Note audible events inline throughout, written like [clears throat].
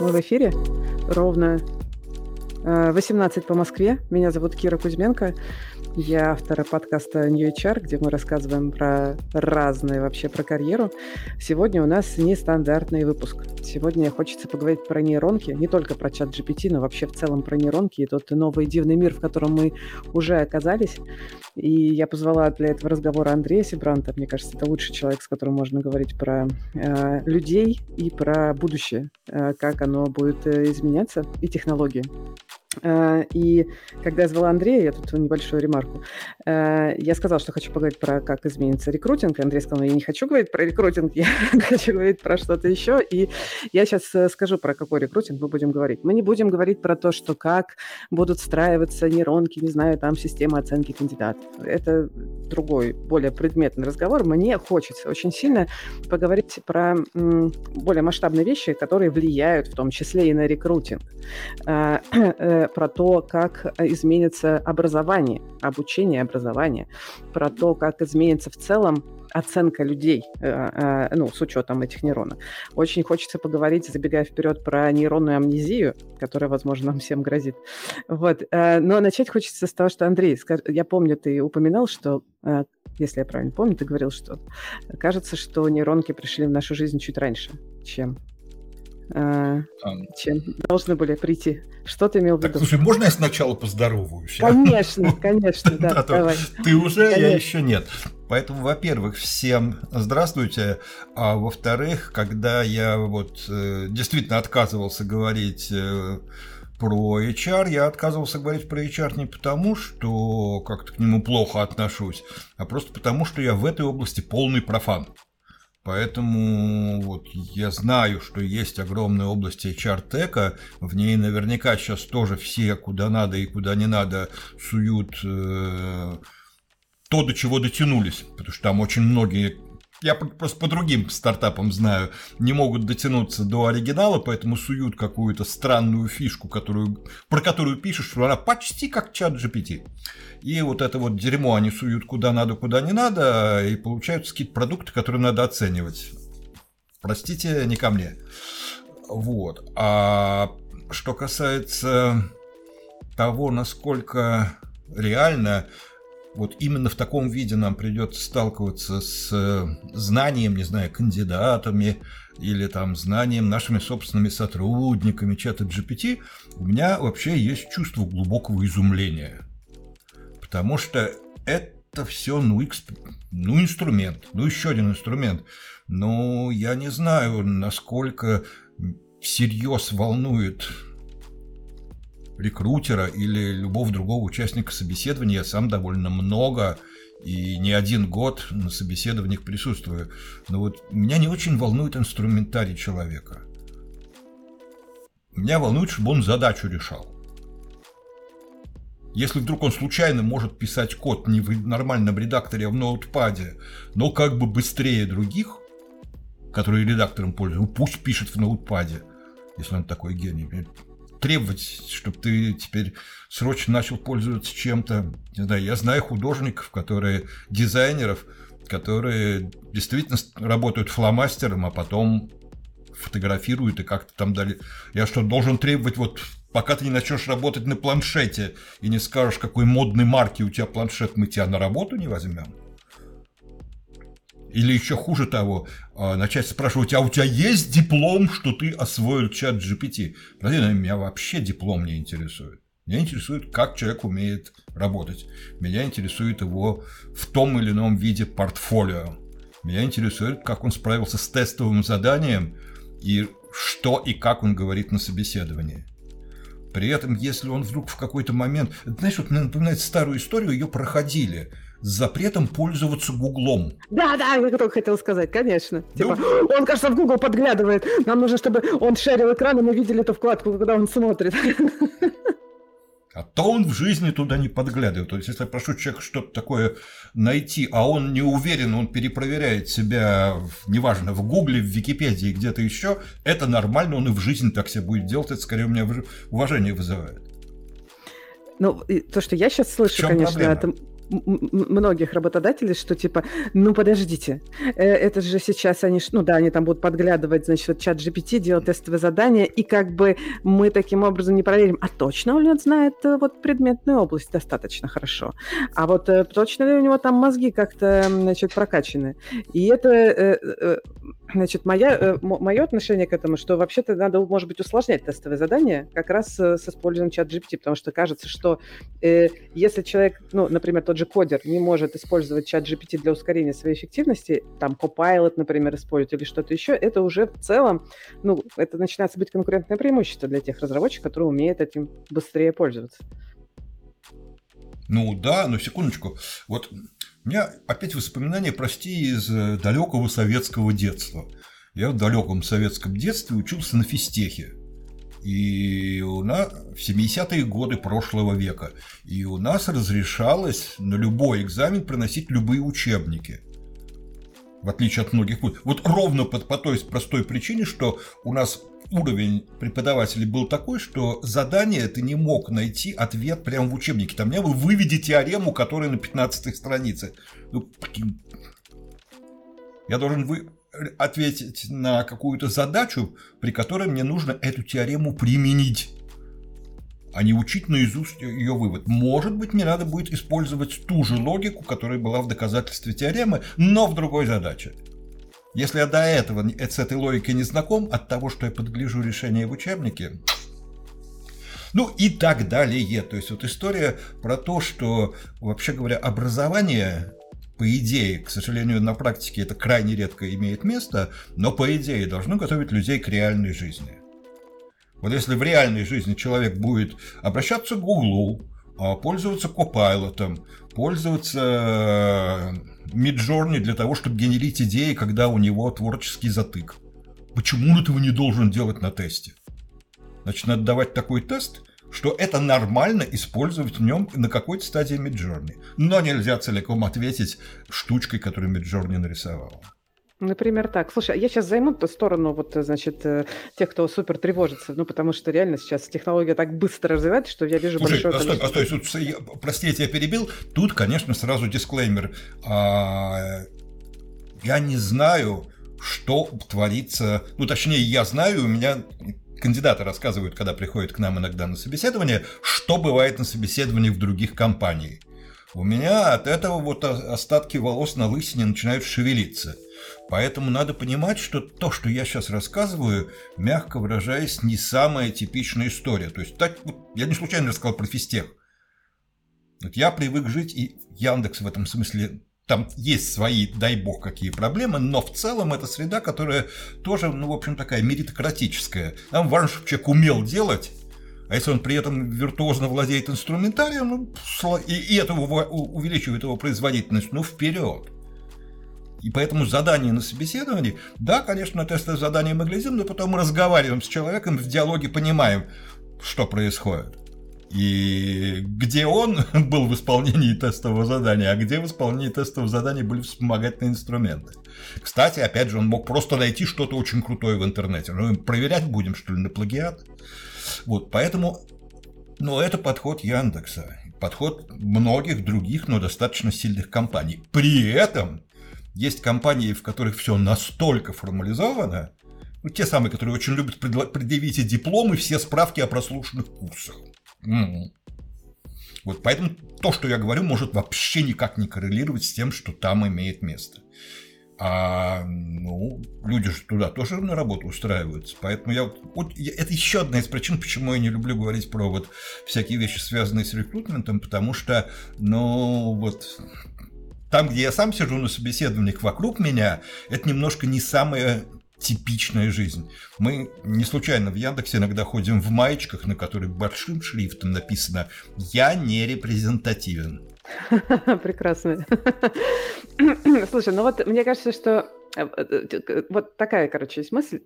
мы в эфире. Ровно 18 э, по Москве. Меня зовут Кира Кузьменко. Я автор подкаста New HR, где мы рассказываем про разные вообще про карьеру. Сегодня у нас нестандартный выпуск. Сегодня хочется поговорить про нейронки, не только про чат GPT, но вообще в целом про нейронки и тот новый дивный мир, в котором мы уже оказались. И я позвала для этого разговора Андрея Сибранта. Мне кажется, это лучший человек, с которым можно говорить про э, людей и про будущее, э, как оно будет э, изменяться, и технологии. Э, и когда я звала Андрея, я тут небольшую ремарку, э, я сказала, что хочу поговорить про как изменится рекрутинг. И Андрей сказал, я не хочу говорить про рекрутинг, [laughs] я хочу говорить про что-то еще. И я сейчас э, скажу, про какой рекрутинг мы будем говорить. Мы не будем говорить про то, что как будут встраиваться нейронки, не знаю, там система оценки кандидатов. Это другой, более предметный разговор. Мне хочется очень сильно поговорить про более масштабные вещи, которые влияют в том числе и на рекрутинг [clears throat] про то, как э, изменится образование, обучение, образование, про то, как изменится в целом оценка людей, э, э, ну, с учетом этих нейронов. Очень хочется поговорить, забегая вперед, про нейронную амнезию, которая, возможно, нам всем грозит. Вот. Но начать хочется с того, что, Андрей, я помню, ты упоминал, что если я правильно помню, ты говорил, что кажется, что нейронки пришли в нашу жизнь чуть раньше, чем а, чем должны были прийти. Что ты имел в виду? Слушай, можно я сначала поздороваюсь? Конечно, [laughs] конечно, да, давай. Ты уже, я еще нет. Поэтому, во-первых, всем здравствуйте, а во-вторых, когда я вот э, действительно отказывался говорить э, про HR, я отказывался говорить про HR не потому, что как-то к нему плохо отношусь, а просто потому, что я в этой области полный профан. Поэтому вот я знаю, что есть огромная область HR-тека, в ней наверняка сейчас тоже все куда надо и куда не надо суют э, то, до чего дотянулись, потому что там очень многие я просто по другим стартапам знаю, не могут дотянуться до оригинала, поэтому суют какую-то странную фишку, которую, про которую пишешь, что она почти как чат GPT. И вот это вот дерьмо они суют куда надо, куда не надо, и получаются какие-то продукты, которые надо оценивать. Простите, не ко мне. Вот. А что касается того, насколько реально вот именно в таком виде нам придется сталкиваться с э, знанием, не знаю, кандидатами или там знанием нашими собственными сотрудниками чата GPT, у меня вообще есть чувство глубокого изумления. Потому что это все, ну, эксп... ну, инструмент, ну, еще один инструмент. Но я не знаю, насколько всерьез волнует рекрутера или любого другого участника собеседования. Я сам довольно много и не один год на собеседованиях присутствую. Но вот меня не очень волнует инструментарий человека. Меня волнует, чтобы он задачу решал. Если вдруг он случайно может писать код не в нормальном редакторе, а в ноутпаде, но как бы быстрее других, которые редактором пользуются, пусть пишет в ноутпаде, если он такой гений требовать, чтобы ты теперь срочно начал пользоваться чем-то. Не знаю, я знаю художников, которые, дизайнеров, которые действительно работают фломастером, а потом фотографируют и как-то там дали. Я что, должен требовать вот пока ты не начнешь работать на планшете и не скажешь, какой модной марки у тебя планшет, мы тебя на работу не возьмем? Или еще хуже того, а, начать спрашивать, а у тебя есть диплом, что ты освоил чат GPT? Прости, меня вообще диплом не интересует. Меня интересует, как человек умеет работать. Меня интересует его в том или ином виде портфолио. Меня интересует, как он справился с тестовым заданием и что и как он говорит на собеседовании. При этом, если он вдруг в какой-то момент... Знаешь, вот мне напоминает старую историю, ее проходили – с запретом пользоваться Гуглом. Да, да, я только хотел сказать, конечно. Типа, ну, он, кажется, в Google подглядывает. Нам нужно, чтобы он шерил экран, и мы видели эту вкладку, когда он смотрит. [laughs] А то он в жизни туда не подглядывает. То есть, если я прошу человека что-то такое найти, а он не уверен, он перепроверяет себя, неважно, в Гугле, в Википедии, где-то еще, это нормально, он и в жизни так себя будет делать, это скорее у меня уважение вызывает. Ну, то, что я сейчас слышу, конечно, это многих работодателей, что типа, ну подождите, э, это же сейчас они, ну да, они там будут подглядывать, значит, вот чат GPT, делать тестовые задания, и как бы мы таким образом не проверим, а точно он знает э, вот предметную область достаточно хорошо, а вот э, точно ли у него там мозги как-то, значит, прокачаны. И это, значит, моя, мое отношение к этому, что вообще-то надо, может быть, усложнять тестовые задания как раз с использованием чат GPT, потому что кажется, что э, если человек, ну, например, тот же кодер не может использовать чат GPT для ускорения своей эффективности, там Copilot, например, использовать или что-то еще, это уже в целом, ну, это начинается быть конкурентное преимущество для тех разработчиков, которые умеют этим быстрее пользоваться. Ну да, но секундочку. Вот у меня опять воспоминания, прости, из э, далекого советского детства. Я в далеком советском детстве учился на физтехе. И у нас в 70-е годы прошлого века. И у нас разрешалось на любой экзамен приносить любые учебники. В отличие от многих. Вот ровно по, по той простой причине, что у нас уровень преподавателей был такой, что задание ты не мог найти ответ прямо в учебнике. Там не было выведи теорему, которая на 15 странице. Ну, я должен вы, ответить на какую-то задачу, при которой мне нужно эту теорему применить а не учить наизусть ее вывод. Может быть, мне надо будет использовать ту же логику, которая была в доказательстве теоремы, но в другой задаче. Если я до этого с этой логикой не знаком, от того, что я подгляжу решение в учебнике, ну и так далее. То есть вот история про то, что, вообще говоря, образование по идее, к сожалению, на практике это крайне редко имеет место, но по идее должно готовить людей к реальной жизни. Вот если в реальной жизни человек будет обращаться к Гуглу, а, пользоваться Copilot, пользоваться Midjourney для того, чтобы генерить идеи, когда у него творческий затык. Почему он этого не должен делать на тесте? Значит, надо давать такой тест, что это нормально использовать в нем на какой-то стадии Midjourney. Но нельзя целиком ответить штучкой, которую Midjourney нарисовала. Например, так. Слушай, а я сейчас займу ту сторону, вот, значит, э, тех, кто супер тревожится, ну, потому что реально сейчас технология так быстро развивается, что я вижу Слушай, большое... Слушай, количество... а стой, а стой, прости, я тебя перебил. Тут, конечно, сразу дисклеймер. А, я не знаю, что творится, ну, точнее, я знаю, у меня кандидаты рассказывают, когда приходят к нам иногда на собеседование, что бывает на собеседовании в других компаниях. У меня от этого вот остатки волос на лысине начинают шевелиться. Поэтому надо понимать, что то, что я сейчас рассказываю, мягко выражаясь, не самая типичная история. То есть так, я не случайно рассказал про физтех. Вот я привык жить, и Яндекс в этом смысле там есть свои, дай бог, какие проблемы, но в целом это среда, которая тоже, ну, в общем, такая меритократическая. Нам важно, человек умел делать, а если он при этом виртуозно владеет инструментарием, ну, и, и это увеличивает его производительность, ну, вперед. И поэтому задание на собеседовании, да, конечно, тестовое задание мы глядим, но потом мы разговариваем с человеком, в диалоге понимаем, что происходит и где он [laughs] был в исполнении тестового задания, а где в исполнении тестового задания были вспомогательные инструменты. Кстати, опять же, он мог просто найти что-то очень крутое в интернете. Ну, проверять будем, что ли, на плагиат? Вот, поэтому, ну, это подход Яндекса, подход многих других, но достаточно сильных компаний. При этом есть компании, в которых все настолько формализовано, ну, те самые, которые очень любят предъявить дипломы, все справки о прослушанных курсах. Mm. Вот поэтому то, что я говорю, может вообще никак не коррелировать с тем, что там имеет место. А ну, люди же туда тоже на работу устраиваются. Поэтому я вот, это еще одна из причин, почему я не люблю говорить про вот всякие вещи, связанные с рекрутментом, потому что, ну, вот там, где я сам сижу на собеседованиях вокруг меня, это немножко не самое типичная жизнь. Мы не случайно в Яндексе иногда ходим в маечках, на которых большим шрифтом написано «Я не репрезентативен». [laughs] Прекрасно. [clears throat] Слушай, ну вот мне кажется, что э, э, вот такая, короче, есть мысль.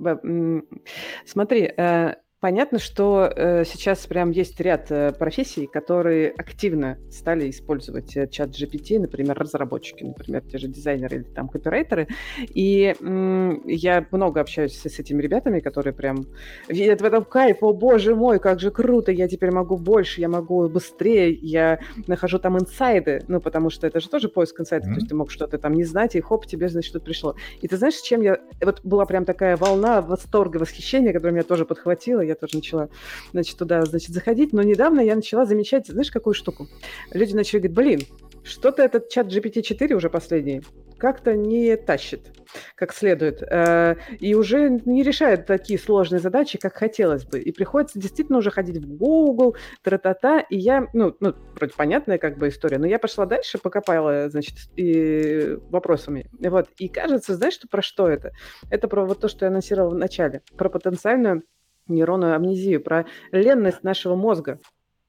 Смотри, э, Понятно, что э, сейчас прям есть ряд э, профессий, которые активно стали использовать э, чат GPT, например, разработчики, например, те же дизайнеры или там копирайтеры. И м, я много общаюсь с, с этими ребятами, которые прям видят в этом кайф, о боже мой, как же круто, я теперь могу больше, я могу быстрее, я нахожу там инсайды, ну, потому что это же тоже поиск инсайдов, mm-hmm. то есть ты мог что-то там не знать, и хоп, тебе, значит, что-то пришло. И ты знаешь, с чем я... Вот была прям такая волна восторга, восхищения, которая меня тоже подхватила, я тоже начала, значит, туда, значит, заходить. Но недавно я начала замечать, знаешь, какую штуку? Люди начали говорить, блин, что-то этот чат GPT-4 уже последний как-то не тащит как следует. Э, и уже не решает такие сложные задачи, как хотелось бы. И приходится действительно уже ходить в Google, тра-та-та. И я, ну, ну, вроде понятная как бы история, но я пошла дальше, покопала, значит, и вопросами. Вот. И кажется, знаешь, что, про что это? Это про вот то, что я анонсировала в начале. Про потенциальную нейронную амнезию, про ленность нашего мозга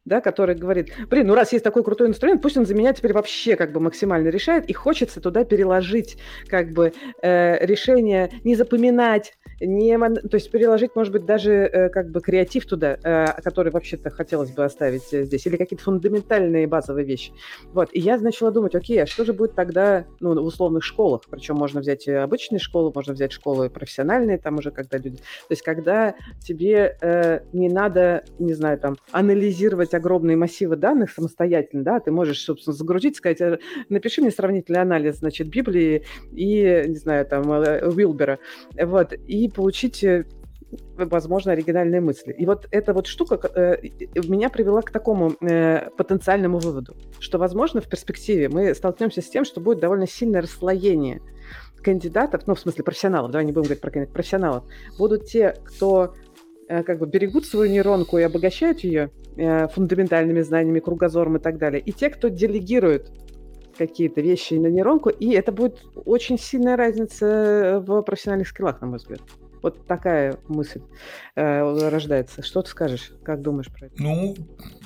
да, который говорит, блин, ну раз есть такой крутой инструмент, пусть он за меня теперь вообще как бы максимально решает, и хочется туда переложить как бы э, решение не запоминать, не, то есть переложить, может быть, даже э, как бы креатив туда, э, который вообще-то хотелось бы оставить э, здесь, или какие-то фундаментальные базовые вещи. Вот, и я начала думать, окей, а что же будет тогда ну, в условных школах? Причем можно взять обычные школы, можно взять школы профессиональные, там уже когда люди... То есть когда тебе э, не надо, не знаю, там, анализировать огромные массивы данных самостоятельно, да, ты можешь, собственно, загрузить, сказать, «Э, напиши мне сравнительный анализ, значит, Библии и, не знаю, там, Уилбера, вот, и получить э, возможно, оригинальные мысли. И вот эта вот штука э, меня привела к такому э, потенциальному выводу, что, возможно, в перспективе мы столкнемся с тем, что будет довольно сильное расслоение кандидатов, ну, в смысле профессионалов, давай не будем говорить про кандидатов, профессионалов, будут те, кто э, как бы берегут свою нейронку и обогащают ее э, фундаментальными знаниями, кругозором и так далее, и те, кто делегирует какие-то вещи на нейронку, и это будет очень сильная разница в профессиональных скиллах, на мой взгляд. Вот такая мысль э, рождается. Что ты скажешь? Как думаешь про это? Ну,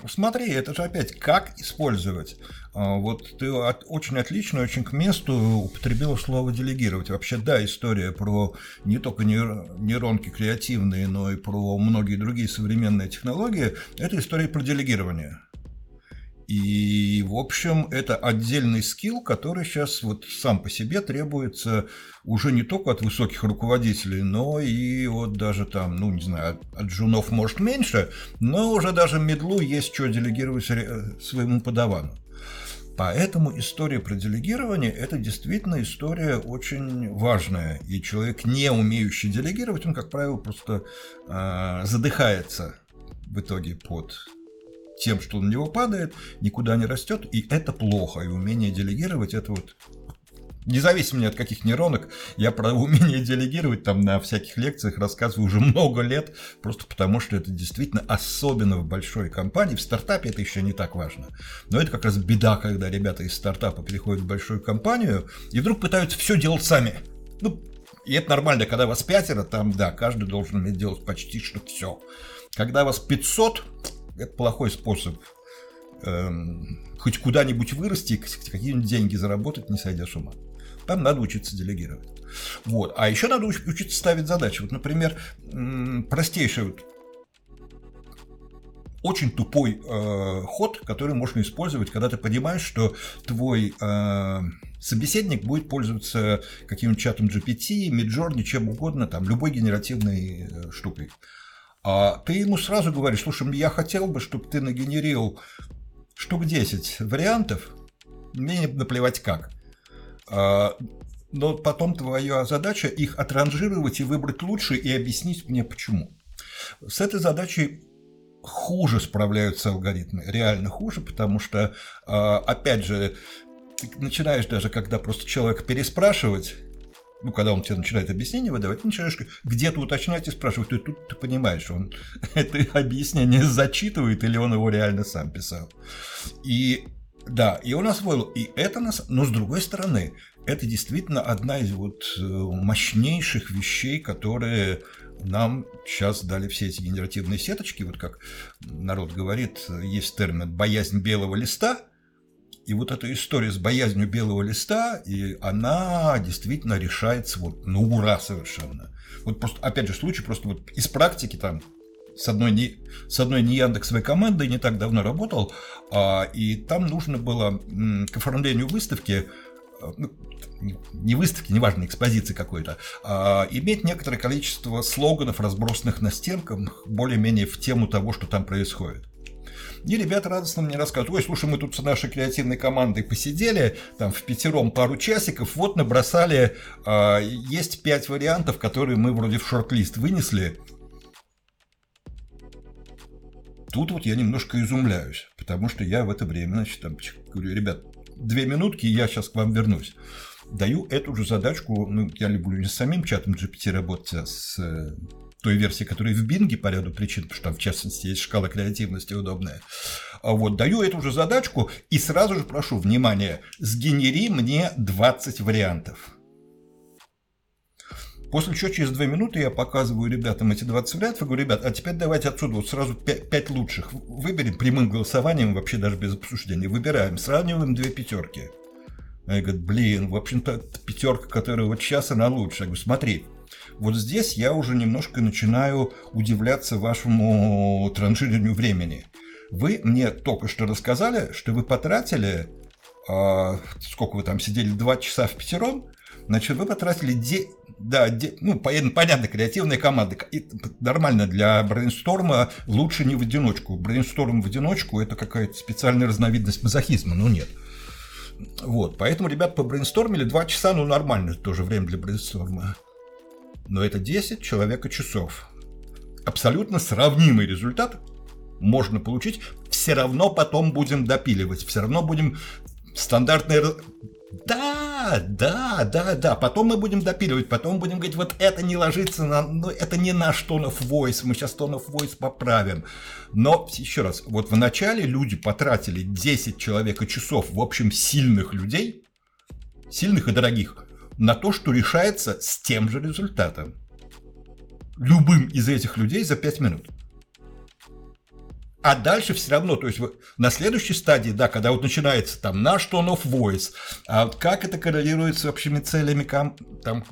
смотри, это же опять как использовать. А, вот ты от, очень отлично, очень к месту употребила слово делегировать. Вообще, да, история про не только нейронки креативные, но и про многие другие современные технологии. Это история про делегирование. И, в общем, это отдельный скилл, который сейчас вот сам по себе требуется уже не только от высоких руководителей, но и от даже там, ну, не знаю, от джунов может меньше, но уже даже медлу есть что делегировать своему подавану. Поэтому история про делегирование – это действительно история очень важная. И человек, не умеющий делегировать, он, как правило, просто э, задыхается в итоге под тем, что на него падает, никуда не растет, и это плохо. И умение делегировать это вот Независимо от каких нейронок, я про умение делегировать там на всяких лекциях рассказываю уже много лет, просто потому что это действительно особенно в большой компании. В стартапе это еще не так важно. Но это как раз беда, когда ребята из стартапа переходят в большую компанию и вдруг пытаются все делать сами. Ну, и это нормально, когда вас пятеро, там, да, каждый должен уметь делать почти что все. Когда вас 500, это плохой способ эм, хоть куда-нибудь вырасти, какие-нибудь деньги заработать, не сойдя с ума. Там надо учиться делегировать. Вот. А еще надо учиться ставить задачи. Вот, например, простейший вот, очень тупой э, ход, который можно использовать, когда ты понимаешь, что твой э, собеседник будет пользоваться каким-нибудь чатом GPT, Midjourney, чем угодно, там, любой генеративной э, штукой а ты ему сразу говоришь, слушай, я хотел бы, чтобы ты нагенерил штук 10 вариантов, мне наплевать как. А, но потом твоя задача их отранжировать и выбрать лучше и объяснить мне почему. С этой задачей хуже справляются алгоритмы, реально хуже, потому что, а, опять же, ты начинаешь даже, когда просто человек переспрашивать, ну, когда он тебе начинает объяснение выдавать, ты начинаешь где-то уточнять и спрашивать, и тут ты понимаешь, он [laughs] это объяснение зачитывает или он его реально сам писал. И да, и он освоил. И это нас... Но с другой стороны, это действительно одна из вот э, мощнейших вещей, которые нам сейчас дали все эти генеративные сеточки. Вот как народ говорит, есть термин «боязнь белого листа», и вот эта история с боязнью белого листа, и она действительно решается вот на ура совершенно. Вот просто, опять же, случай просто вот из практики там с одной не, с одной не Яндексовой командой не так давно работал, а, и там нужно было к оформлению выставки а, ну, не выставки, неважно, экспозиции какой-то, а иметь некоторое количество слоганов, разбросанных на стенках, более-менее в тему того, что там происходит. И ребята радостно мне рассказывают, ой, слушай, мы тут с нашей креативной командой посидели, там в пятером пару часиков, вот набросали, э, есть пять вариантов, которые мы вроде в шорт-лист вынесли, Тут вот я немножко изумляюсь, потому что я в это время, значит, там говорю, ребят, две минутки, я сейчас к вам вернусь. Даю эту же задачку, ну, я люблю не с самим чатом GPT работать, а с э, той версии, которая в Бинге по ряду причин, потому что там, в частности, есть шкала креативности удобная. Вот даю эту же задачку и сразу же прошу, внимание, сгенери мне 20 вариантов. После чего через две минуты я показываю ребятам эти 20 вариантов и говорю, ребят, а теперь давайте отсюда вот сразу 5, 5 лучших выберем прямым голосованием, вообще даже без обсуждения. Выбираем, сравниваем две пятерки. Они говорят, блин, в общем-то, пятерка, которая вот сейчас, она лучше. Я говорю, смотри, вот здесь я уже немножко начинаю удивляться вашему транжирению времени. Вы мне только что рассказали, что вы потратили, э, сколько вы там сидели, два часа в пятером, значит, вы потратили де да, ну, понятно, креативная команда. И нормально для брейнсторма лучше не в одиночку. Брейнсторм в одиночку – это какая-то специальная разновидность мазохизма, но нет. Вот, поэтому ребят побрейнстормили два часа, ну нормально тоже время для брейнсторма. Но это 10 человека часов. Абсолютно сравнимый результат можно получить. Все равно потом будем допиливать. Все равно будем стандартные да, да, да, да. Потом мы будем допиливать, потом будем говорить, вот это не ложится на... Ну, это не наш tone of voice, мы сейчас tone of voice поправим. Но, еще раз, вот в начале люди потратили 10 человека часов, в общем, сильных людей, сильных и дорогих, на то, что решается с тем же результатом. Любым из этих людей за 5 минут. А дальше все равно, то есть на следующей стадии, да, когда вот начинается там наш tone of voice, а вот как это коррелирует с общими целями ком, там,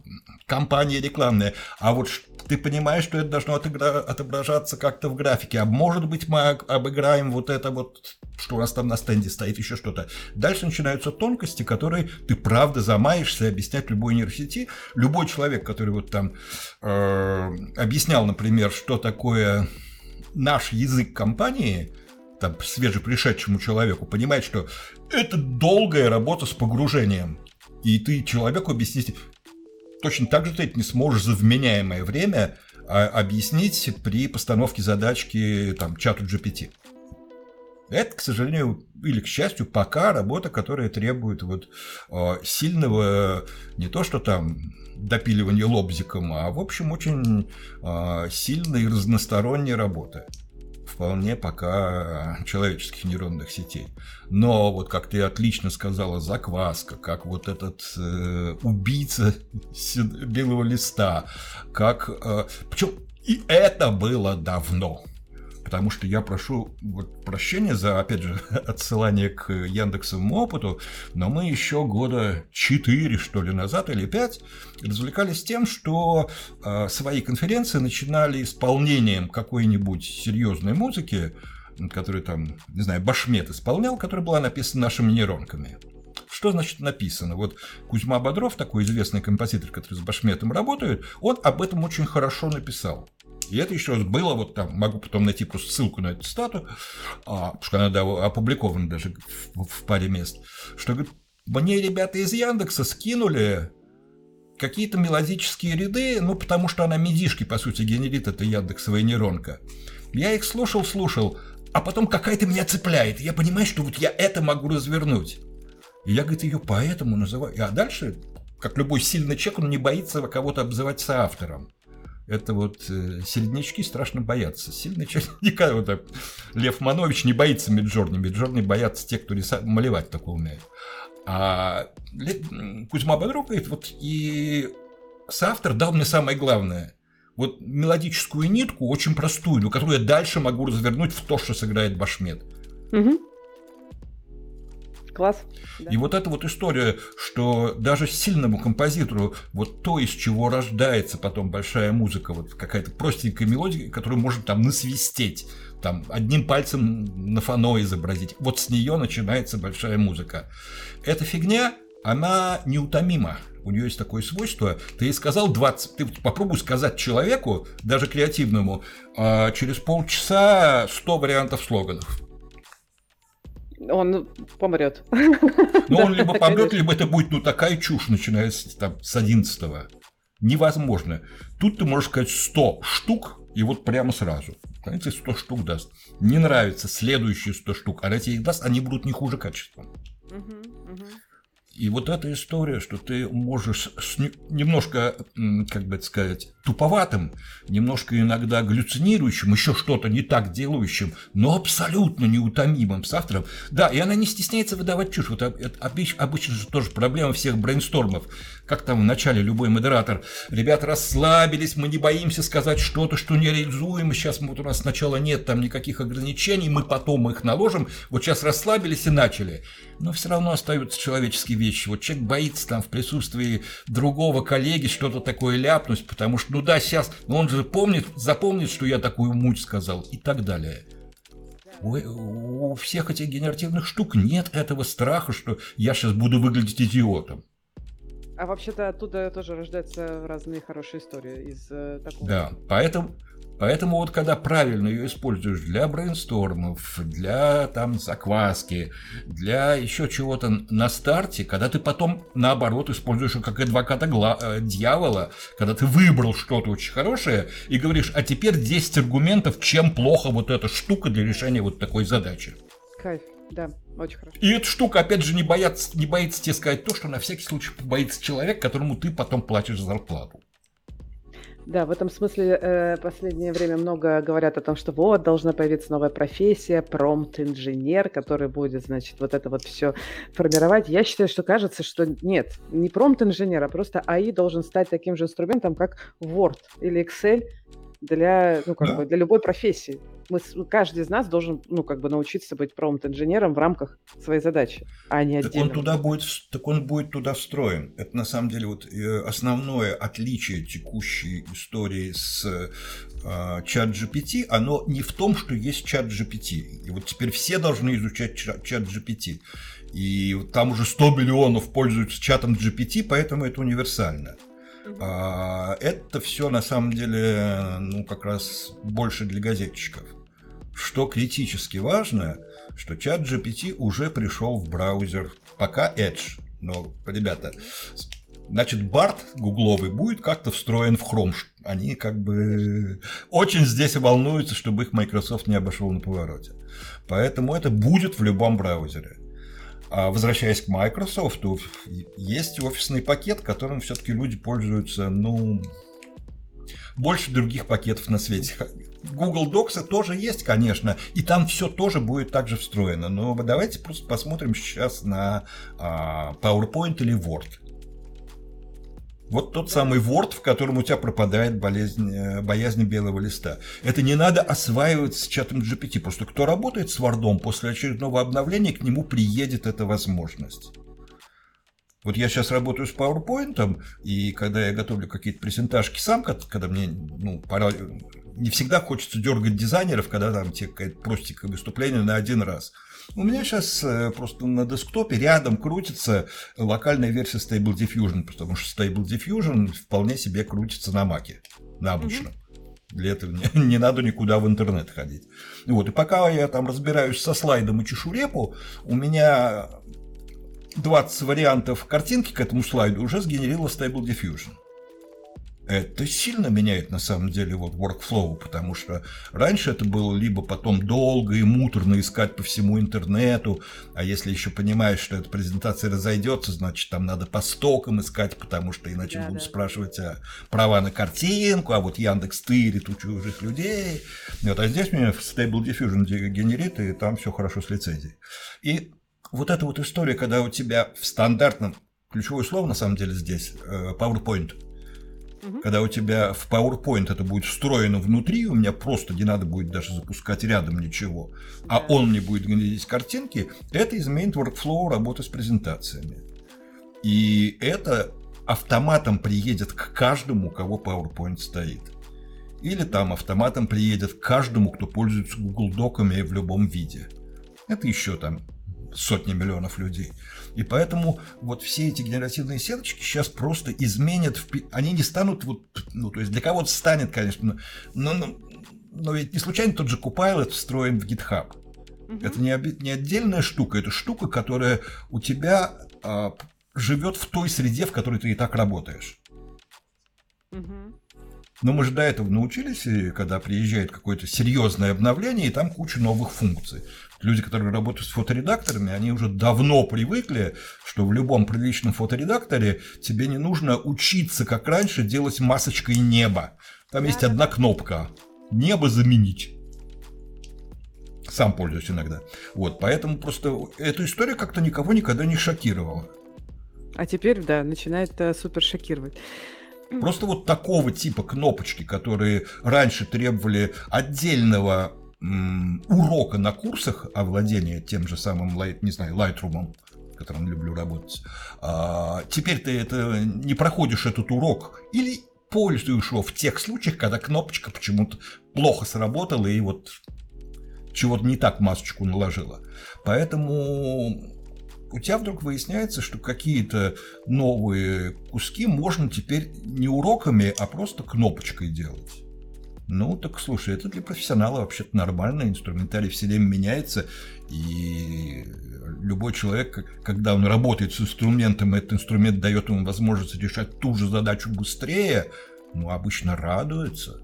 компании рекламной, а вот ты понимаешь, что это должно отображаться как-то в графике, а может быть мы обыграем вот это вот, что у нас там на стенде стоит, еще что-то. Дальше начинаются тонкости, которые ты правда замаешься объяснять любой нейросети. Любой человек, который вот там э, объяснял, например, что такое наш язык компании, там, свежепришедшему человеку, понимает, что это долгая работа с погружением. И ты человеку объяснить, точно так же ты это не сможешь за вменяемое время а, объяснить при постановке задачки там, чату GPT. Это, к сожалению, или к счастью, пока работа, которая требует вот а, сильного, не то что там допиливания лобзиком, а в общем очень э, сильной и разносторонней работы. Вполне пока человеческих нейронных сетей. Но вот как ты отлично сказала, закваска, как вот этот э, убийца белого листа, как... Э, причем и это было давно потому что я прошу вот прощения за, опять же, [laughs] отсылание к Яндексовому опыту, но мы еще года 4, что ли, назад или 5 развлекались тем, что э, свои конференции начинали исполнением какой-нибудь серьезной музыки, которую там, не знаю, Башмет исполнял, которая была написана нашими нейронками. Что значит написано? Вот Кузьма Бодров, такой известный композитор, который с Башметом работает, он об этом очень хорошо написал. И это еще раз было, вот там, могу потом найти просто ссылку на эту статую, а, потому что она да, опубликована даже в, в паре мест, что говорит, мне ребята из Яндекса скинули какие-то мелодические ряды, ну, потому что она медишки, по сути, генерит, это Яндексовая нейронка. Я их слушал, слушал, а потом какая-то меня цепляет. Я понимаю, что вот я это могу развернуть. И я, говорит, ее поэтому называю. А дальше, как любой сильный человек, он не боится кого-то обзывать соавтором это вот э, середнячки страшно боятся. Человек, [laughs] никогда вот, Лев Манович не боится Миджорни. Миджорни боятся те, кто рисовать, малевать только умеет. А Кузьма Бодров говорит, вот и соавтор дал мне самое главное. Вот мелодическую нитку, очень простую, но которую я дальше могу развернуть в то, что сыграет Башмет. Угу. Класс. Да. И вот эта вот история, что даже сильному композитору вот то, из чего рождается потом большая музыка, вот какая-то простенькая мелодия, которую можно там насвистеть, там одним пальцем на фано изобразить. Вот с нее начинается большая музыка. Эта фигня, она неутомима. У нее есть такое свойство. Ты ей сказал 20... Ты попробуй сказать человеку, даже креативному, а через полчаса 100 вариантов слоганов. Он помрет. Ну, он [laughs] либо помрет, либо это будет ну такая чушь, начинается там с 11 -го. Невозможно. Тут ты можешь сказать 100 штук, и вот прямо сразу. Знаете, 100 штук даст. Не нравится следующие 100 штук, а эти их даст, они будут не хуже качеством. Угу. И вот эта история, что ты можешь с немножко, как бы это сказать, туповатым, немножко иногда галлюцинирующим, еще что-то не так делающим, но абсолютно неутомимым с автором. Да, и она не стесняется выдавать чушь. Вот это обычно же тоже проблема всех брейнстормов. Как там в начале любой модератор. Ребята расслабились, мы не боимся сказать что-то, что не реализуем. Сейчас вот у нас сначала нет там никаких ограничений, мы потом их наложим. Вот сейчас расслабились и начали. Но все равно остаются человеческие вещи. Вот человек боится там в присутствии другого коллеги что-то такое ляпнуть, потому что, ну да, сейчас, но он же помнит, запомнит, что я такую муть сказал и так далее. У, у всех этих генеративных штук нет этого страха, что я сейчас буду выглядеть идиотом. А вообще-то оттуда тоже рождаются разные хорошие истории из э, такого. Да, поэтому, Поэтому вот когда правильно ее используешь для брейнстормов, для там закваски, для еще чего-то на старте, когда ты потом наоборот используешь ее как адвоката гла- э, дьявола, когда ты выбрал что-то очень хорошее и говоришь, а теперь 10 аргументов, чем плохо вот эта штука для решения вот такой задачи. Кайф. Да, очень хорошо. И эта штука, опять же, не, боятся, не боится тебе сказать то, что на всякий случай боится человек, которому ты потом платишь зарплату. Да, в этом смысле э, последнее время много говорят о том, что вот должна появиться новая профессия, промпт-инженер, который будет, значит, вот это вот все формировать. Я считаю, что кажется, что нет, не промпт-инженер, а просто АИ должен стать таким же инструментом, как Word или Excel, для, ну, как да. бы, для любой профессии. Мы, каждый из нас должен, ну, как бы научиться быть промпт-инженером в рамках своей задачи, а не так Он туда будет, так он будет туда встроен. Это на самом деле вот э, основное отличие текущей истории с э, чат GPT, оно не в том, что есть чат GPT. И вот теперь все должны изучать чат GPT. И там уже 100 миллионов пользуются чатом GPT, поэтому это универсально. А, это все на самом деле, ну, как раз больше для газетчиков. Что критически важно, что чат GPT уже пришел в браузер, пока Edge. Но, ребята, значит, BART гугловый будет как-то встроен в Chrome. Они как бы очень здесь волнуются, чтобы их Microsoft не обошел на повороте. Поэтому это будет в любом браузере. А возвращаясь к Microsoft, есть офисный пакет, которым все-таки люди пользуются, ну, больше других пакетов на свете. Google Docs тоже есть, конечно, и там все тоже будет также встроено. Но давайте просто посмотрим сейчас на а, PowerPoint или Word. Вот тот самый Word, в котором у тебя пропадает болезнь, э, боязнь белого листа. Это не надо осваивать с чатом GPT. Просто кто работает с Word, после очередного обновления к нему приедет эта возможность. Вот я сейчас работаю с PowerPoint, и когда я готовлю какие-то презентажки сам, когда мне ну, пора, не всегда хочется дергать дизайнеров, когда там тебе какая-то простенькое выступление на один раз – у меня сейчас э, просто на десктопе рядом крутится локальная версия Stable Diffusion, потому что Stable Diffusion вполне себе крутится на маке, на обычном. Для этого не, [laughs] не надо никуда в интернет ходить. Вот, и пока я там разбираюсь со слайдом и чешу репу, у меня 20 вариантов картинки к этому слайду уже сгенерила Stable Diffusion. Это сильно меняет на самом деле вот workflow, потому что раньше это было либо потом долго и муторно искать по всему интернету, а если еще понимаешь, что эта презентация разойдется, значит там надо по стокам искать, потому что иначе да, будут да. спрашивать а, права на картинку, а вот Яндекс тырит у чужих людей. Вот, а здесь у меня Stable Diffusion генерит, и там все хорошо с лицензией. И вот эта вот история, когда у тебя в стандартном, ключевое слово на самом деле здесь, э, PowerPoint – Угу. Когда у тебя в PowerPoint это будет встроено внутри, у меня просто не надо будет даже запускать рядом ничего, а да. а он мне будет генерить картинки, это изменит workflow работы с презентациями. И это автоматом приедет к каждому, у кого PowerPoint стоит. Или там автоматом приедет к каждому, кто пользуется Google Доками в любом виде. Это еще там сотни миллионов людей. И поэтому вот все эти генеративные сеточки сейчас просто изменят, они не станут вот, ну, то есть для кого-то станет, конечно, но, но, но ведь не случайно тот же Copilot встроен в GitHub. Угу. Это не, не отдельная штука, это штука, которая у тебя а, живет в той среде, в которой ты и так работаешь. Угу. Но мы же до этого научились, когда приезжает какое-то серьезное обновление, и там куча новых функций люди, которые работают с фоторедакторами, они уже давно привыкли, что в любом приличном фоторедакторе тебе не нужно учиться, как раньше, делать масочкой неба. Там есть одна кнопка «Небо заменить». Сам пользуюсь иногда. Вот, поэтому просто эту историю как-то никого никогда не шокировала. А теперь, да, начинает э, супер шокировать. Просто вот такого типа кнопочки, которые раньше требовали отдельного урока на курсах овладения тем же самым, не знаю, Lightroom, которым люблю работать, а, теперь ты это не проходишь этот урок или пользуешь его в тех случаях, когда кнопочка почему-то плохо сработала и вот чего-то не так масочку наложила. Поэтому у тебя вдруг выясняется, что какие-то новые куски можно теперь не уроками, а просто кнопочкой делать. Ну, так слушай, это для профессионала вообще-то нормально, инструментарий все время меняется, и любой человек, когда он работает с инструментом, этот инструмент дает ему возможность решать ту же задачу быстрее, ну, обычно радуется.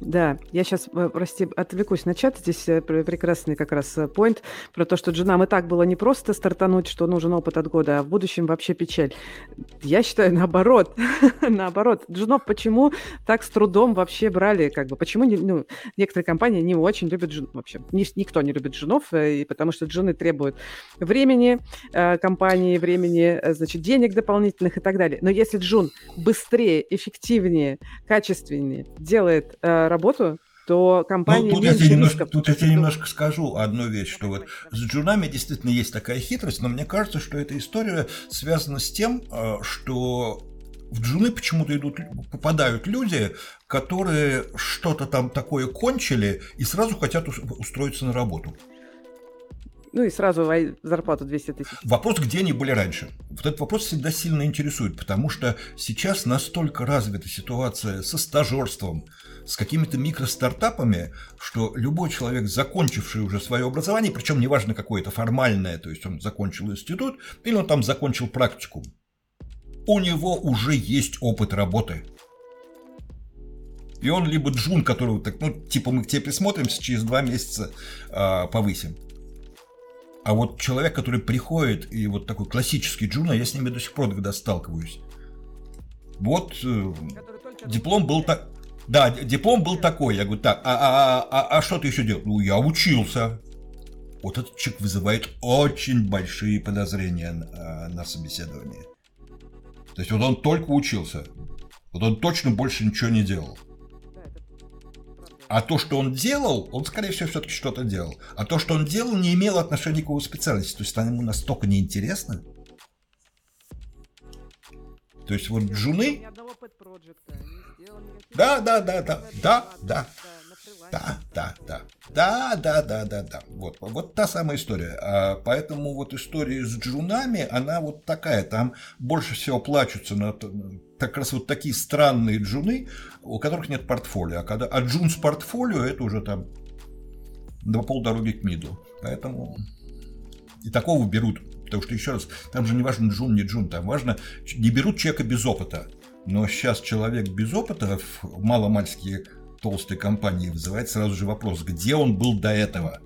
Да, я сейчас, э, прости, отвлекусь на чат. Здесь э, прекрасный как раз э, поинт про то, что джунам и так было не просто стартануть, что нужен опыт от года, а в будущем вообще печаль. Я считаю наоборот. [laughs] наоборот. Джунов почему так с трудом вообще брали? Как бы, почему не, ну, некоторые компании не очень любят джунов? Вообще, никто не любит джунов, и потому что джуны требуют времени компании, времени, значит, денег дополнительных и так далее. Но если джун быстрее, эффективнее, качественнее делает работу, то компания... Ну, тут, я тебе немножко, тут я тебе немножко скажу одну вещь, что вот с джунами действительно есть такая хитрость, но мне кажется, что эта история связана с тем, э, что в джуны почему-то идут, попадают люди, которые что-то там такое кончили и сразу хотят устроиться на работу. Ну и сразу зарплату 200 тысяч. Вопрос, где они были раньше? Вот этот вопрос всегда сильно интересует, потому что сейчас настолько развита ситуация со стажерством, с какими-то микростартапами, что любой человек, закончивший уже свое образование, причем неважно какое это формальное, то есть он закончил институт или он там закончил практику, у него уже есть опыт работы. И он либо джун, который так, ну, типа мы к тебе присмотримся, через два месяца э, повысим. А вот человек, который приходит, и вот такой классический джун, а я с ними до сих пор когда сталкиваюсь. Вот э, диплом был так. Да, диплом был такой. Я говорю, так, а, а, а, а что ты еще делал? Ну, я учился. Вот этот человек вызывает очень большие подозрения на, на собеседование. То есть вот он только учился. Вот он точно больше ничего не делал. А то, что он делал, он, скорее всего, все-таки что-то делал. А то, что он делал, не имело отношения к его специальности. То есть, там ему настолько неинтересно. То есть, вот джуны... Да, да, да, да, да, да. Да, да, да. Да, да, да, да, да. Вот, вот та самая история. А, поэтому вот история с джунами, она вот такая. Там больше всего плачутся на как раз вот такие странные джуны, у которых нет портфолио. А, когда, а джун с портфолио, это уже там до полдороги к миду. Поэтому и такого берут. Потому что, еще раз, там же не важно джун, не джун, там важно, не берут человека без опыта. Но сейчас человек без опыта в маломальские толстой компании вызывает сразу же вопрос, где он был до этого?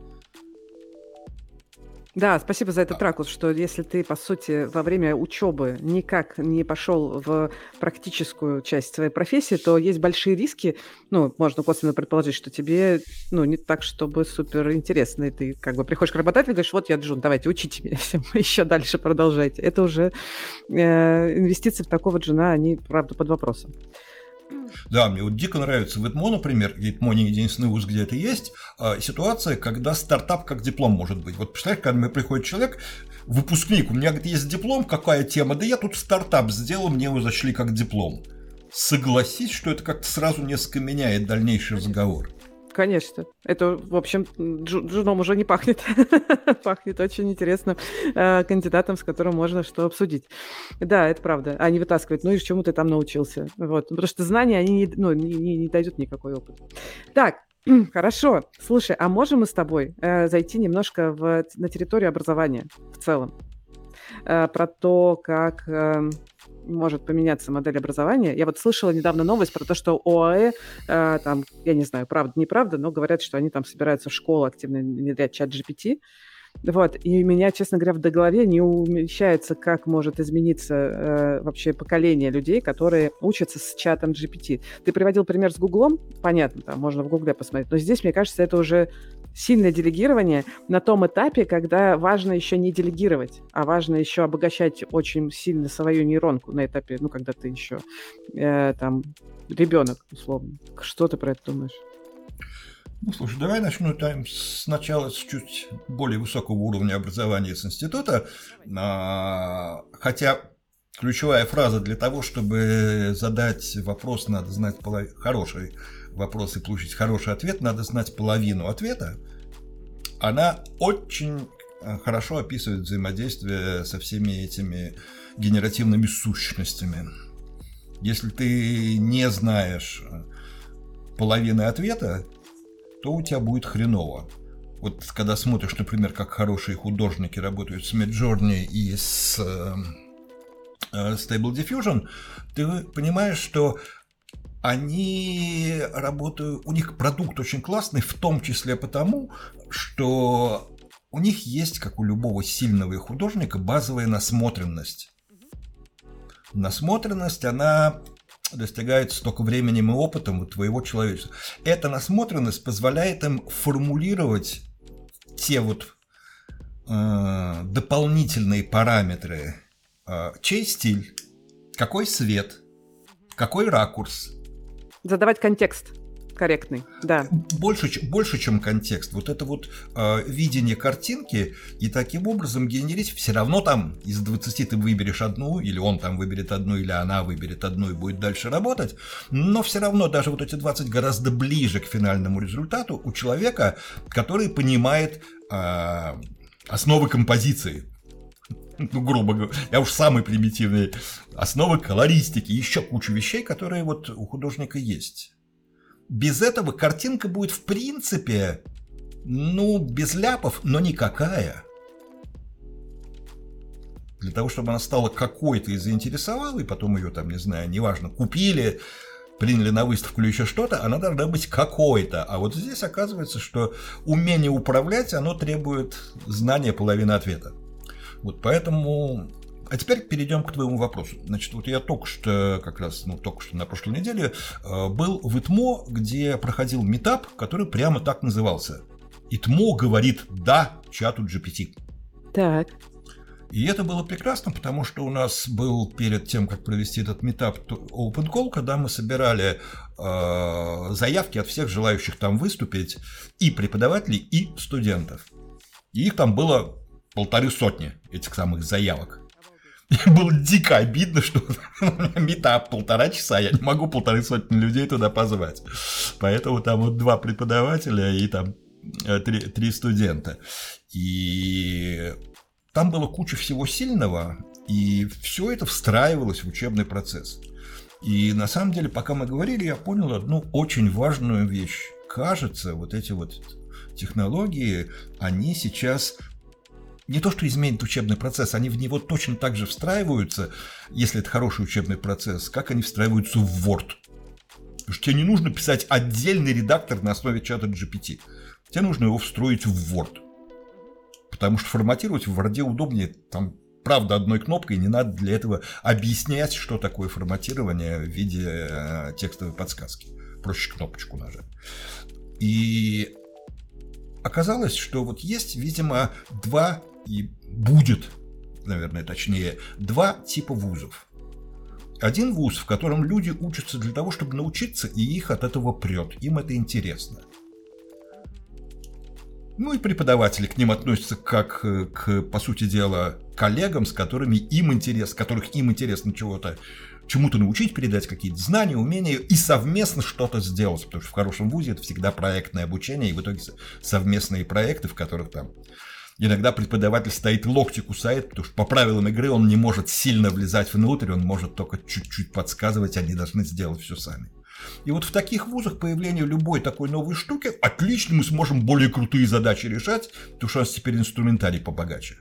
Да, спасибо за этот ракурс, что если ты, по сути, во время учебы никак не пошел в практическую часть своей профессии, то есть большие риски, ну, можно косвенно предположить, что тебе, ну, не так, чтобы супер интересно, и ты как бы приходишь к работодателю и говоришь, вот я Джун, давайте, учите меня, [laughs] еще дальше продолжайте. Это уже э, инвестиции в такого Джуна, они, правда, под вопросом. Да, мне вот дико нравится в ИТМО, например, ИТМО не единственный вуз, где это есть, а, ситуация, когда стартап как диплом может быть. Вот представляешь, когда мне приходит человек, выпускник, у меня говорит, есть диплом, какая тема? Да я тут стартап сделал, мне его зашли как диплом. Согласись, что это как-то сразу несколько меняет дальнейший разговор. Конечно. Это, в общем, джуном уже не пахнет. [laughs] пахнет очень интересным э, кандидатом, с которым можно что обсудить. Да, это правда. А не вытаскивать, ну и чему ты там научился. Вот. Потому что знания, они не, ну, не, не, не дают никакой опыт. Так, [clears throat] Хорошо. Слушай, а можем мы с тобой э, зайти немножко в, на территорию образования в целом? Э, про то, как э, может поменяться модель образования. Я вот слышала недавно новость про то, что ОАЭ, э, там, я не знаю, правда, неправда, но говорят, что они там собираются в школу активно внедрять чат GPT. Вот, и меня, честно говоря, в голове не умещается, как может измениться э, вообще поколение людей, которые учатся с чатом GPT. Ты приводил пример с Гуглом, понятно, там можно в Гугле посмотреть, но здесь, мне кажется, это уже сильное делегирование на том этапе, когда важно еще не делегировать, а важно еще обогащать очень сильно свою нейронку на этапе, ну, когда ты еще э, там ребенок, условно. Что ты про это думаешь? Ну, слушай, давай начну там сначала с чуть более высокого уровня образования с института, а, хотя ключевая фраза для того, чтобы задать вопрос, надо знать хороший вопрос и получить хороший ответ, надо знать половину ответа. Она очень э, хорошо описывает взаимодействие со всеми этими генеративными сущностями. Если ты не знаешь э, половины ответа, то у тебя будет хреново. Вот когда смотришь, например, как хорошие художники работают с Midjourney и с э, Stable Diffusion, ты понимаешь, что они работают, у них продукт очень классный, в том числе потому, что у них есть, как у любого сильного художника, базовая насмотренность. Насмотренность, она достигается только временем и опытом твоего человечества. Эта насмотренность позволяет им формулировать те вот э, дополнительные параметры, э, чей стиль, какой свет, какой ракурс. Задавать контекст корректный, да. Больше, больше, чем контекст. Вот это вот э, видение картинки, и таким образом генерить все равно там из 20 ты выберешь одну, или он там выберет одну, или она выберет одну и будет дальше работать, но все равно даже вот эти 20 гораздо ближе к финальному результату у человека, который понимает э, основы композиции, ну, грубо говоря, я уж самый примитивный, основы колористики, еще кучу вещей, которые вот у художника есть без этого картинка будет в принципе, ну, без ляпов, но никакая. Для того, чтобы она стала какой-то и заинтересовала, и потом ее там, не знаю, неважно, купили, приняли на выставку или еще что-то, она должна быть какой-то. А вот здесь оказывается, что умение управлять, оно требует знания половины ответа. Вот поэтому а теперь перейдем к твоему вопросу. Значит, вот я только что, как раз, ну, только что на прошлой неделе э, был в ИТМО, где проходил метап, который прямо так назывался. ИТМО говорит «да» чату GPT. Так. И это было прекрасно, потому что у нас был перед тем, как провести этот метап Open Call, когда мы собирали э, заявки от всех желающих там выступить, и преподавателей, и студентов. И их там было полторы сотни, этих самых заявок. Мне [laughs] было дико обидно, что [laughs] метап полтора часа, я не могу полторы сотни людей туда позвать. Поэтому там вот два преподавателя и там э, три, три студента. И там было куча всего сильного, и все это встраивалось в учебный процесс. И на самом деле, пока мы говорили, я понял одну очень важную вещь. Кажется, вот эти вот технологии, они сейчас не то, что изменит учебный процесс, они в него точно так же встраиваются, если это хороший учебный процесс, как они встраиваются в Word. Потому что тебе не нужно писать отдельный редактор на основе чата GPT. Тебе нужно его встроить в Word. Потому что форматировать в Word удобнее. Там, правда, одной кнопкой не надо для этого объяснять, что такое форматирование в виде э, текстовой подсказки. Проще кнопочку нажать. И оказалось, что вот есть, видимо, два и будет, наверное, точнее, два типа вузов. один вуз, в котором люди учатся для того, чтобы научиться, и их от этого прет. Им это интересно. Ну и преподаватели к ним относятся как э, к, по сути дела, коллегам, с которыми им интересно, которых им интересно чего-то, чему-то научить, передать какие-то знания, умения и совместно что-то сделать. Потому что в хорошем вузе это всегда проектное обучение, и в итоге совместные проекты, в которых там Иногда преподаватель стоит локти кусает, потому что по правилам игры он не может сильно влезать внутрь, он может только чуть-чуть подсказывать, они должны сделать все сами. И вот в таких вузах появление любой такой новой штуки, отлично мы сможем более крутые задачи решать, потому что у нас теперь инструментарий побогаче.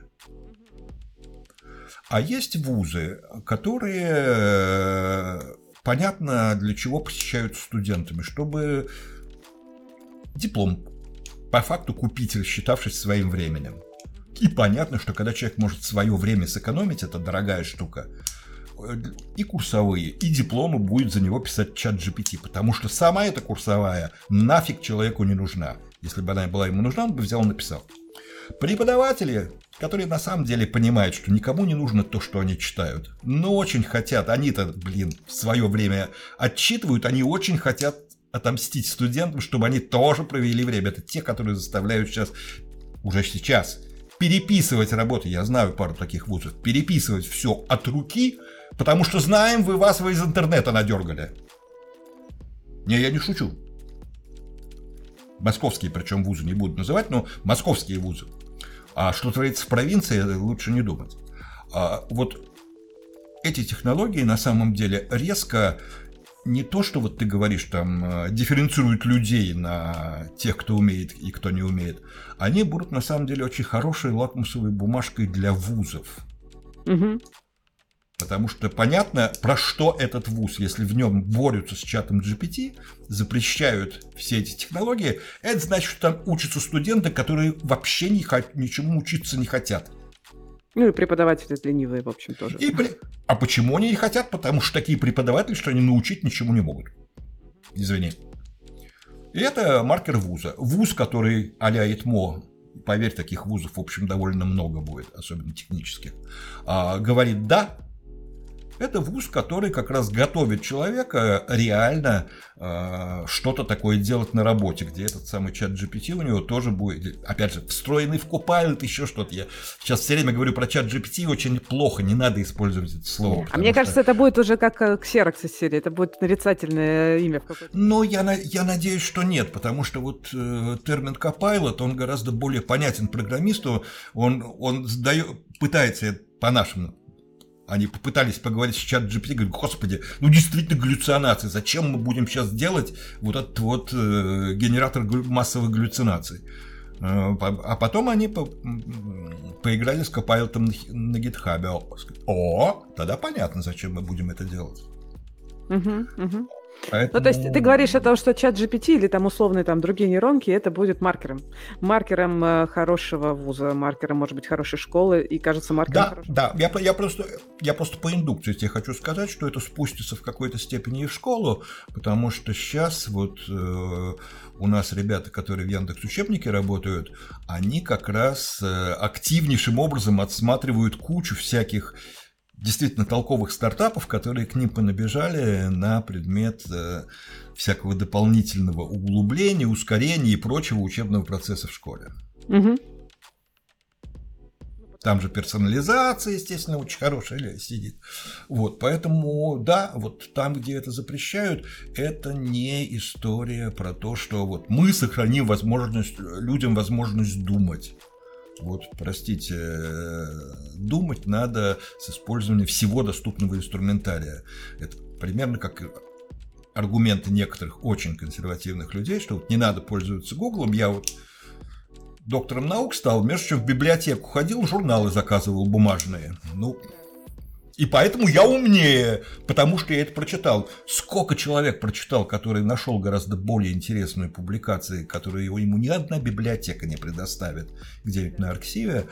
А есть вузы, которые э, понятно для чего посещают студентами, чтобы диплом по факту купить, рассчитавшись своим временем. И понятно, что когда человек может свое время сэкономить, это дорогая штука, и курсовые, и дипломы будет за него писать чат GPT, потому что сама эта курсовая нафиг человеку не нужна. Если бы она была ему нужна, он бы взял и написал. Преподаватели, которые на самом деле понимают, что никому не нужно то, что они читают, но очень хотят, они-то, блин, в свое время отчитывают, они очень хотят отомстить студентам, чтобы они тоже провели время. Это те, которые заставляют сейчас, уже сейчас, переписывать работы, я знаю пару таких вузов, переписывать все от руки, потому что знаем, вы вас вы из интернета надергали. Не, я не шучу. Московские, причем вузы не буду называть, но московские вузы. А что творится в провинции, лучше не думать. А вот эти технологии на самом деле резко не то, что вот ты говоришь, там, э, дифференцируют людей на тех, кто умеет и кто не умеет, они будут на самом деле очень хорошей лакмусовой бумажкой для вузов. Угу. Потому что понятно, про что этот вуз, если в нем борются с чатом GPT, запрещают все эти технологии, это значит, что там учатся студенты, которые вообще ни, ничему учиться не хотят. Ну и преподаватели ленивые, в общем, тоже. И при... А почему они не хотят? Потому что такие преподаватели, что они научить ничему не могут. Извини. И это маркер вуза. Вуз, который а-ля ИТМО, поверь, таких вузов, в общем, довольно много будет, особенно технических, а, говорит «да», это вуз, который как раз готовит человека реально э, что-то такое делать на работе, где этот самый чат GPT у него тоже будет, опять же, встроенный в Copilot, еще что-то. Я сейчас все время говорю про чат GPT, очень плохо, не надо использовать это слово. А мне кажется, это будет уже как Xerox из серии, это будет нарицательное имя. Но я, я надеюсь, что нет, потому что вот э, термин Copilot, он гораздо более понятен программисту, он, он сдает, пытается по-нашему они попытались поговорить с чат GPT, говорят, господи, ну действительно галлюцинации, зачем мы будем сейчас делать вот этот вот э, генератор массовых галлюцинаций? Э, а потом они по, поиграли с Копайлотом на, гитхабе. О, тогда понятно, зачем мы будем это делать. Угу, угу. Поэтому... Ну, то есть ты говоришь о том, что чат GPT или там условные там другие нейронки, это будет маркером. Маркером э, хорошего вуза, маркером, может быть, хорошей школы, и, кажется, маркером Да, хорошего... да, я, я, просто, я просто по индукции тебе хочу сказать, что это спустится в какой-то степени и в школу, потому что сейчас вот э, у нас ребята, которые в Яндекс учебнике работают, они как раз э, активнейшим образом отсматривают кучу всяких действительно толковых стартапов, которые к ним понабежали на предмет э, всякого дополнительного углубления, ускорения и прочего учебного процесса в школе. Угу. Там же персонализация, естественно, очень хорошая сидит. Вот, поэтому, да, вот там, где это запрещают, это не история про то, что вот мы сохраним возможность, людям возможность думать. Вот, простите, э, думать надо с использованием всего доступного инструментария. Это примерно как аргументы некоторых очень консервативных людей, что вот не надо пользоваться Гуглом. Я вот доктором наук стал, между чем в библиотеку ходил, журналы заказывал бумажные. Ну, и поэтому я умнее, потому что я это прочитал. Сколько человек прочитал, который нашел гораздо более интересную публикацию, которую ему ни одна библиотека не предоставит где-нибудь на архиве.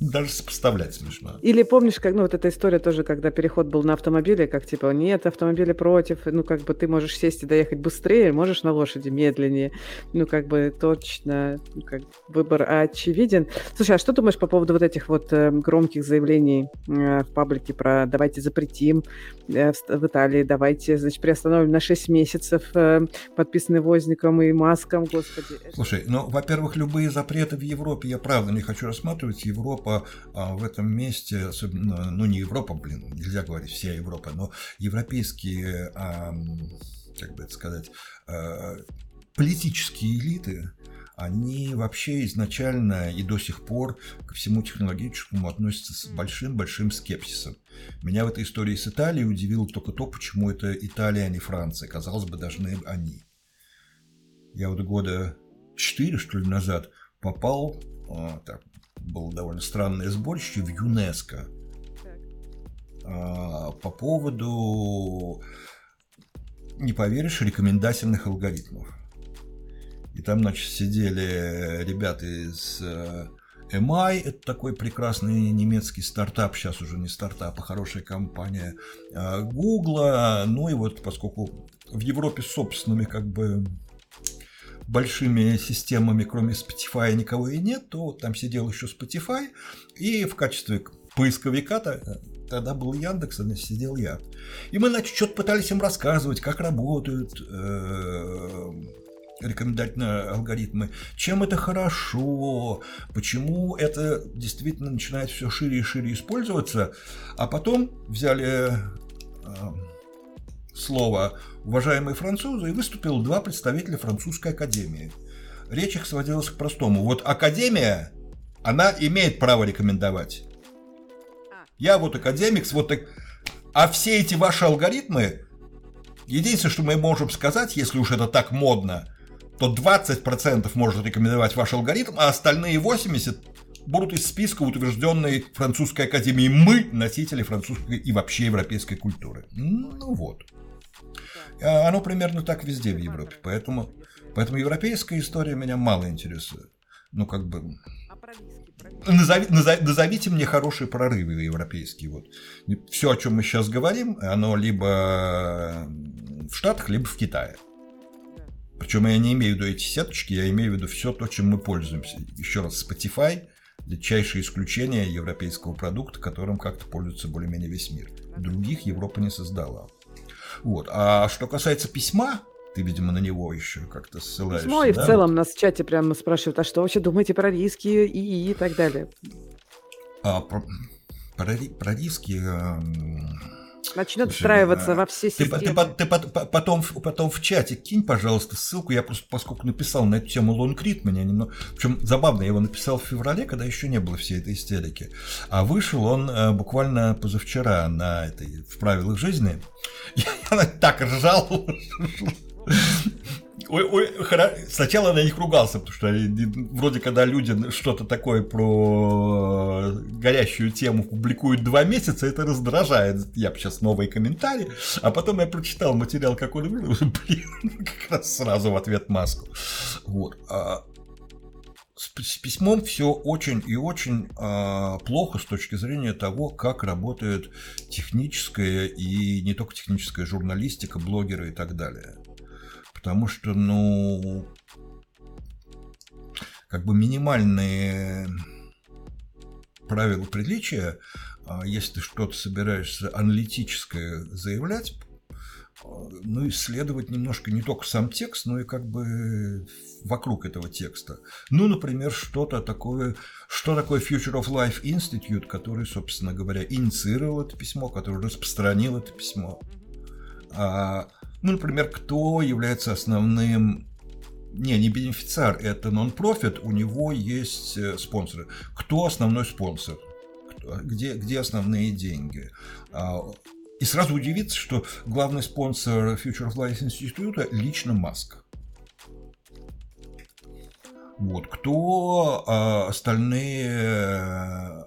Даже сопоставлять смешно. Или помнишь, как, ну, вот эта история тоже, когда переход был на автомобиле, как типа, нет, автомобили против, ну, как бы ты можешь сесть и доехать быстрее, можешь на лошади медленнее. Ну, как бы точно, ну, как выбор очевиден. Слушай, а что думаешь по поводу вот этих вот э, громких заявлений э, в паблике про давайте запретим э, в, в Италии, давайте, значит, приостановим на 6 месяцев э, подписанный Возником и Маском, господи. Слушай, ну, во-первых, любые запреты в Европе я правда не хочу рассматривать. Европа а, в этом месте, особенно, ну не Европа, блин, нельзя говорить вся Европа, но европейские, а, как бы это сказать, а, политические элиты, они вообще изначально и до сих пор ко всему технологическому относятся с большим-большим скепсисом. Меня в этой истории с Италией удивило только то, почему это Италия, а не Франция. Казалось бы, должны они. Я вот года четыре, что ли, назад попал, а, так, было довольно странное сборище в ЮНЕСКО. А, по поводу, не поверишь, рекомендательных алгоритмов. И там, значит, сидели ребята из MI, это такой прекрасный немецкий стартап, сейчас уже не стартап, а хорошая компания, Google, ну и вот поскольку в Европе собственными как бы большими системами, кроме Spotify, никого и нет, то там сидел еще Spotify, и в качестве поисковика -то, тогда был Яндекс, а сидел я. И мы, значит, что-то пытались им рассказывать, как работают э, рекомендательные алгоритмы, чем это хорошо, почему это действительно начинает все шире и шире использоваться, а потом взяли э, слово уважаемые французы, и выступил два представителя французской академии. Речь их сводилась к простому. Вот академия, она имеет право рекомендовать. Я вот академик, вот так... А все эти ваши алгоритмы, единственное, что мы можем сказать, если уж это так модно, то 20% может рекомендовать ваш алгоритм, а остальные 80% будут из списка утвержденной французской академией. Мы носители французской и вообще европейской культуры. Ну вот. А оно примерно так везде в Европе, поэтому, поэтому европейская история меня мало интересует. Ну, как бы... Назови, назови, назовите мне хорошие прорывы европейские. Вот. Все, о чем мы сейчас говорим, оно либо в Штатах, либо в Китае. Причем я не имею в виду эти сеточки, я имею в виду все то, чем мы пользуемся. Еще раз, Spotify – дичайшее исключение европейского продукта, которым как-то пользуется более-менее весь мир. Других Европа не создала. Вот. А что касается письма, ты, видимо, на него еще как-то ссылаешься. Письмо и да? в целом нас в чате прямо спрашивают, а что вообще думаете про риски и, и так далее? А, про, про, про риски... Э, Начнет Слушай, встраиваться а, во все системы. Ты, ты, ты потом, потом в чате кинь, пожалуйста, ссылку. Я просто, поскольку написал на эту тему Лонгрид, меня немного... Причем забавно, я его написал в феврале, когда еще не было всей этой истерики. А вышел он э, буквально позавчера на этой, в правилах жизни. [laughs] Я, я так ржал. Ой, ой, Сначала на них ругался, потому что вроде когда люди что-то такое про горящую тему публикуют два месяца, это раздражает. Я сейчас новые комментарии, а потом я прочитал материал, как он [laughs] блин, как раз сразу в ответ маску. Вот. А с письмом все очень и очень э, плохо с точки зрения того, как работает техническая и не только техническая журналистика, блогеры и так далее. Потому что, ну, как бы минимальные правила приличия, а, если ты что-то собираешься аналитическое заявлять, ну, исследовать немножко не только сам текст, но и как бы вокруг этого текста. Ну, например, что-то такое, что такое Future of Life Institute, который, собственно говоря, инициировал это письмо, который распространил это письмо. А, ну, например, кто является основным не, не бенефициар, это нон-профит, у него есть э, спонсоры. Кто основной спонсор? Где, где основные деньги? А, и сразу удивиться, что главный спонсор Future of Life института лично Маск. Вот. Кто а, остальные э,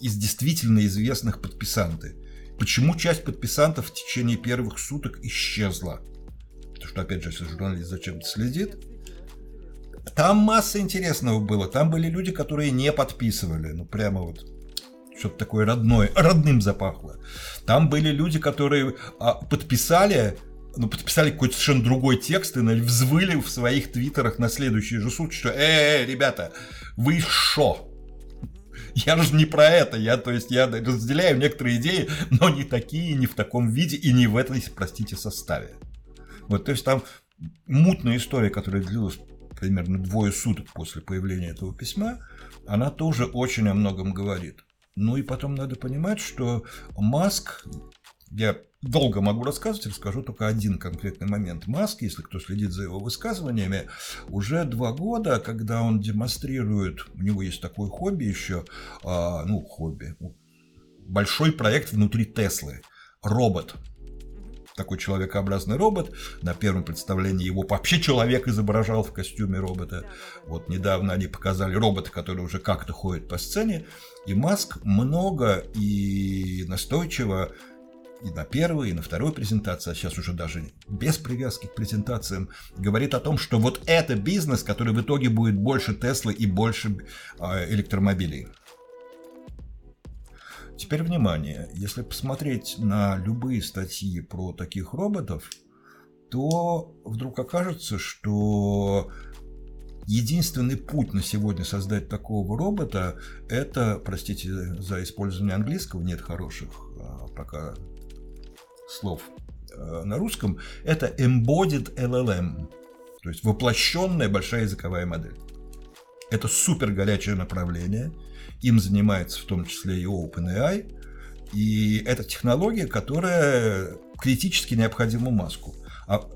из действительно известных подписанты? Почему часть подписантов в течение первых суток исчезла? Потому что, опять же, если журналист зачем-то следит, там масса интересного было. Там были люди, которые не подписывали. Ну, прямо вот что-то такое родное, родным запахло. Там были люди, которые а, подписали, ну, подписали какой-то совершенно другой текст и взвыли в своих твиттерах на следующие же сутки, что «Э, -э ребята, вы шо?» Я же не про это, я, то есть, я разделяю некоторые идеи, но не такие, не в таком виде и не в этой, простите, составе. Вот, то есть там мутная история, которая длилась примерно двое суток после появления этого письма, она тоже очень о многом говорит. Ну и потом надо понимать, что Маск, я долго могу рассказывать, расскажу только один конкретный момент. Маск, если кто следит за его высказываниями, уже два года, когда он демонстрирует, у него есть такое хобби еще, а, ну, хобби, большой проект внутри Теслы, робот – такой человекообразный робот. На первом представлении его вообще человек изображал в костюме робота. Вот недавно они показали робота, который уже как-то ходит по сцене. И Маск много и настойчиво и на первой, и на второй презентации, а сейчас уже даже без привязки к презентациям, говорит о том, что вот это бизнес, который в итоге будет больше Теслы и больше э, электромобилей. Теперь внимание, если посмотреть на любые статьи про таких роботов, то вдруг окажется, что единственный путь на сегодня создать такого робота – это, простите за использование английского, нет хороших а, пока слов а, на русском, это embodied LLM, то есть воплощенная большая языковая модель. Это супер горячее направление – им занимается в том числе и OpenAI. И это технология, которая критически необходима Маску. А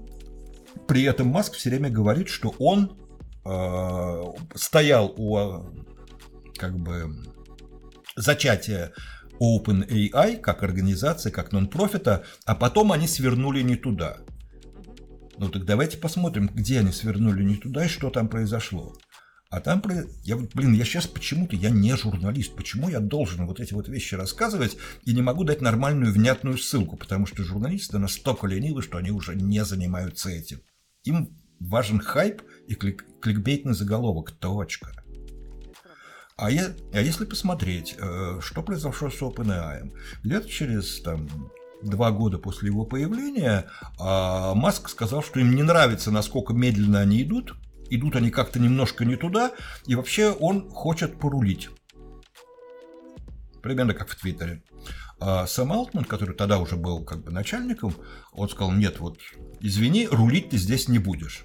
при этом Маск все время говорит, что он э, стоял у как бы зачатия OpenAI как организации, как нон-профита, а потом они свернули не туда. Ну так давайте посмотрим, где они свернули не туда и что там произошло. А там, я, блин, я сейчас почему-то, я не журналист, почему я должен вот эти вот вещи рассказывать и не могу дать нормальную внятную ссылку, потому что журналисты настолько ленивы, что они уже не занимаются этим. Им важен хайп и клик, кликбейтный заголовок, точка. А, я, а если посмотреть, э, что произошло с OpenAI, где-то через там, два года после его появления а, Маск сказал, что им не нравится, насколько медленно они идут, идут они как-то немножко не туда, и вообще он хочет порулить. Примерно как в Твиттере. А Сэм Алтман, который тогда уже был как бы начальником, он сказал, нет, вот извини, рулить ты здесь не будешь.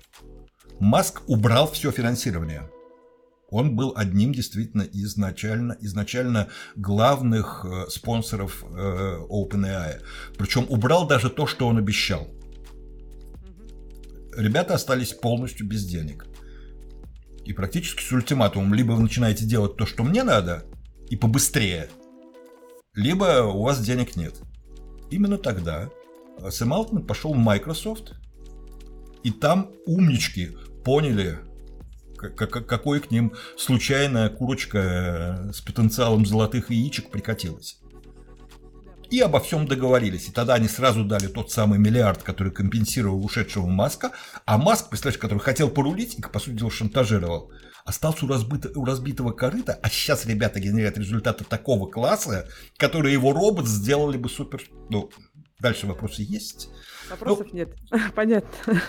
Маск убрал все финансирование. Он был одним действительно изначально, изначально главных э, спонсоров э, OpenAI. Причем убрал даже то, что он обещал. Ребята остались полностью без денег и практически с ультиматумом. Либо вы начинаете делать то, что мне надо, и побыстрее, либо у вас денег нет. Именно тогда Сэм Алтман пошел в Microsoft, и там умнички поняли, какой к ним случайная курочка с потенциалом золотых яичек прикатилась. И обо всем договорились. И тогда они сразу дали тот самый миллиард, который компенсировал ушедшего Маска, а Маск, представляешь, который хотел порулить и, по сути дела, шантажировал, остался у, разбито, у разбитого корыта, а сейчас ребята генерят результаты такого класса, которые его робот сделали бы супер... Ну, дальше вопросы есть. Вопросов ну, нет. [laughs] Понятно. [laughs]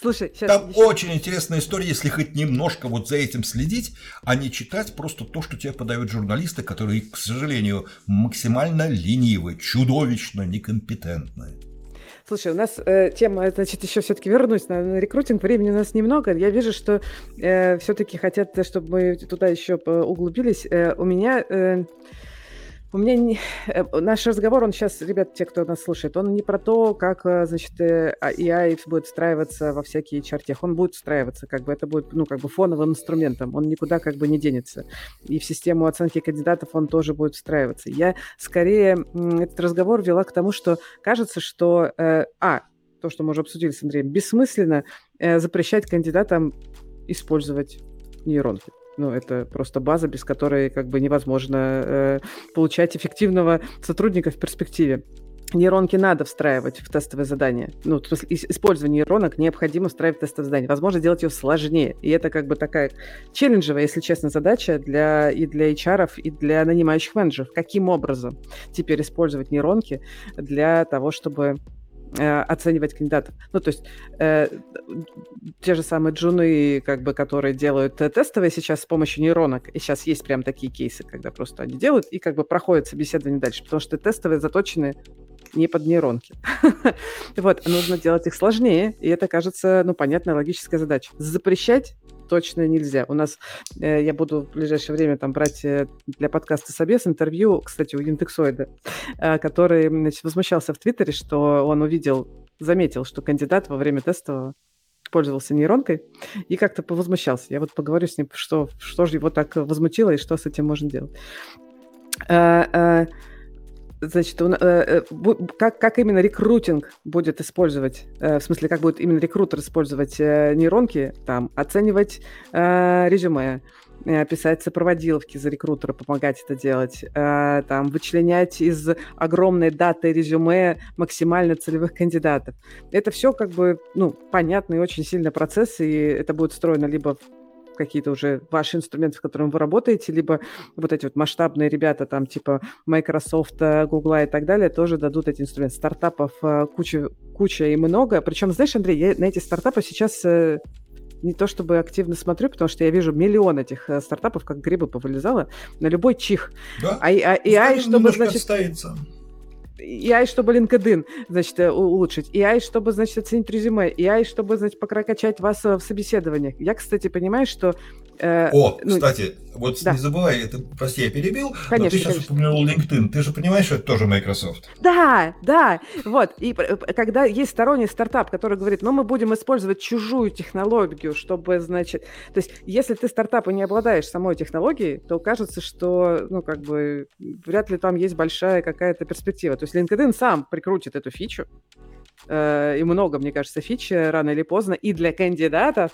Слушай, сейчас Там еще... очень интересная история, если хоть немножко вот за этим следить, а не читать просто то, что тебе подают журналисты, которые, к сожалению, максимально ленивы, чудовищно некомпетентны. Слушай, у нас э, тема, значит, еще все-таки вернусь на, на рекрутинг. Времени у нас немного. Я вижу, что э, все-таки хотят, чтобы мы туда еще углубились. Э, у меня э, у меня не... Э, наш разговор, он сейчас, ребят, те, кто нас слушает, он не про то, как, э, значит, AI э, а, будет встраиваться во всякие чертех. Он будет встраиваться, как бы это будет, ну, как бы фоновым инструментом. Он никуда как бы не денется. И в систему оценки кандидатов он тоже будет встраиваться. Я скорее этот разговор вела к тому, что кажется, что... Э, а, то, что мы уже обсудили с Андреем, бессмысленно э, запрещать кандидатам использовать нейронки. Ну, это просто база, без которой как бы невозможно э, получать эффективного сотрудника в перспективе. нейронки надо встраивать в тестовое задание. Ну, в смысле, использование нейронок необходимо встраивать в тестовое задание. Возможно, делать ее сложнее. И это как бы такая челленджевая, если честно, задача для, и для HR, и для нанимающих менеджеров. Каким образом теперь использовать нейронки для того, чтобы э, оценивать кандидатов. Ну, то есть э, те же самые джуны, как бы, которые делают тестовые сейчас с помощью нейронок, и сейчас есть прям такие кейсы, когда просто они делают и как бы проходят собеседование дальше, потому что тестовые заточены не под нейронки. [laughs] вот, нужно делать их сложнее, и это, кажется, ну, понятная логическая задача. Запрещать точно нельзя. У нас, э, я буду в ближайшее время там брать э, для подкаста Собес интервью, кстати, у Интексоида, э, который значит, возмущался в Твиттере, что он увидел, заметил, что кандидат во время теста пользовался нейронкой и как-то повозмущался. Я вот поговорю с ним, что, что же его так возмутило и что с этим можно делать. Э, э, Значит, э, э, как, как именно рекрутинг будет использовать, э, в смысле, как будет именно рекрутер использовать нейронки, там, оценивать резюме, писать сопроводиловки за рекрутера, помогать это делать, там, вычленять из огромной даты резюме максимально целевых кандидатов. Это все как бы, ну, понятный очень сильный процесс, и это будет встроено либо в какие-то уже ваши инструменты, с которыми вы работаете, либо вот эти вот масштабные ребята, там типа Microsoft, Google и так далее, тоже дадут эти инструменты. Стартапов э, куча, куча и много. Причем, знаешь, Андрей, я на эти стартапы сейчас э, не то чтобы активно смотрю, потому что я вижу миллион этих э, стартапов, как грибы повылезала, на любой чих. Да? А, а, AI, чтобы, значит... Отстоится. AI, чтобы LinkedIn, значит, э, улучшить, AI, чтобы, значит, оценить резюме, AI, чтобы, значит, прокачать вас э, в собеседованиях. Я, кстати, понимаю, что Э, О, ну, кстати, вот да. не забывай, это, прости, я перебил, конечно, но ты сейчас конечно. упомянул LinkedIn. Ты же понимаешь, что это тоже Microsoft. Да, да. Вот. И когда есть сторонний стартап, который говорит, ну, мы будем использовать чужую технологию, чтобы, значит... То есть, если ты стартап и не обладаешь самой технологией, то кажется, что, ну, как бы, вряд ли там есть большая какая-то перспектива. То есть, LinkedIn сам прикрутит эту фичу, э, и много, мне кажется, фич рано или поздно и для кандидатов,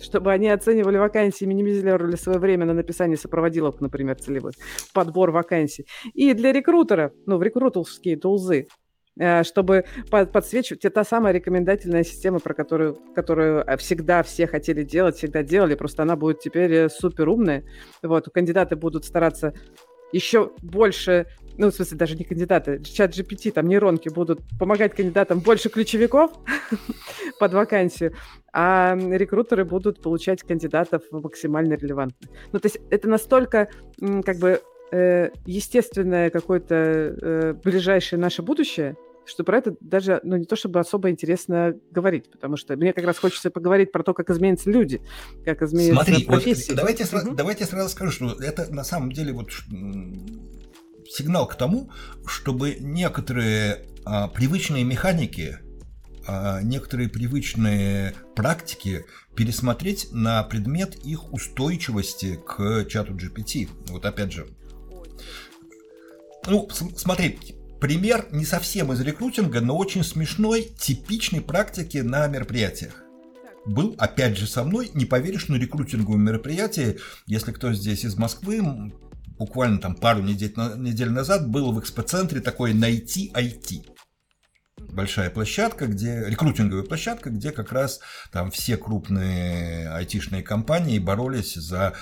чтобы они оценивали вакансии, минимизировали свое время на написание сопроводилок, например, целевых, подбор вакансий. И для рекрутера, ну, в рекрутерские тулзы, э, чтобы подсвечивать. Та самая рекомендательная система, про которую, которую всегда все хотели делать, всегда делали, просто она будет теперь э, супер умная. Вот, кандидаты будут стараться еще больше, ну, в смысле, даже не кандидаты, чат GPT, там нейронки будут помогать кандидатам больше ключевиков [laughs] под вакансию, а рекрутеры будут получать кандидатов максимально релевантных. Ну, то есть это настолько, как бы, э, естественное какое-то э, ближайшее наше будущее, что про это даже, ну, не то чтобы особо интересно говорить, потому что мне как раз хочется поговорить про то, как изменятся люди, как изменятся Смотри, профессии. Вот давайте, угу. давайте сразу скажу, что это на самом деле вот сигнал к тому, чтобы некоторые а, привычные механики, некоторые привычные практики пересмотреть на предмет их устойчивости к чату GPT. Вот опять же. Ну, смотри, Пример не совсем из рекрутинга, но очень смешной, типичной практики на мероприятиях. Был, опять же, со мной, не поверишь, на рекрутинговом мероприятии, если кто здесь из Москвы, буквально там пару недель, недель назад был в экспоцентре такой «Найти IT» большая площадка, где рекрутинговая площадка, где как раз там все крупные айтишные компании боролись за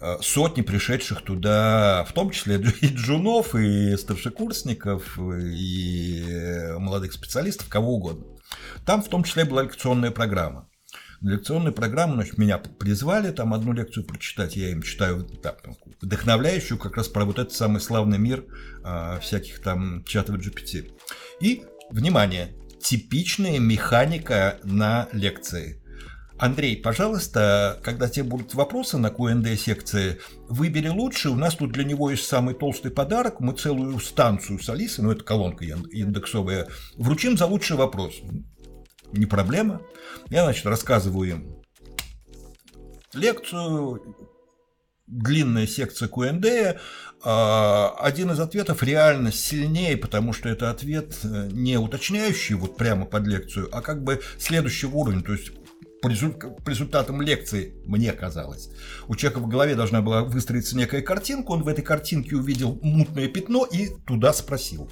э, сотни пришедших туда, в том числе и джунов, и старшекурсников, и молодых специалистов, кого угодно. Там в том числе была лекционная программа. Лекционная программа, значит, меня призвали там одну лекцию прочитать, я им читаю так, вдохновляющую как раз про вот этот самый славный мир а, всяких там чатов GPT. И Внимание! Типичная механика на лекции. Андрей, пожалуйста, когда тебе будут вопросы на Q&A секции, выбери лучше. У нас тут для него есть самый толстый подарок. Мы целую станцию с Алисой, ну это колонка индексовая, вручим за лучший вопрос. Не проблема. Я, значит, рассказываю им лекцию, длинная секция Q&A, один из ответов реально сильнее, потому что это ответ э, не уточняющий вот прямо под лекцию, а как бы следующего уровня, то есть по результатам лекции, мне казалось. У человека в голове должна была выстроиться некая картинка, он в этой картинке увидел мутное пятно и туда спросил.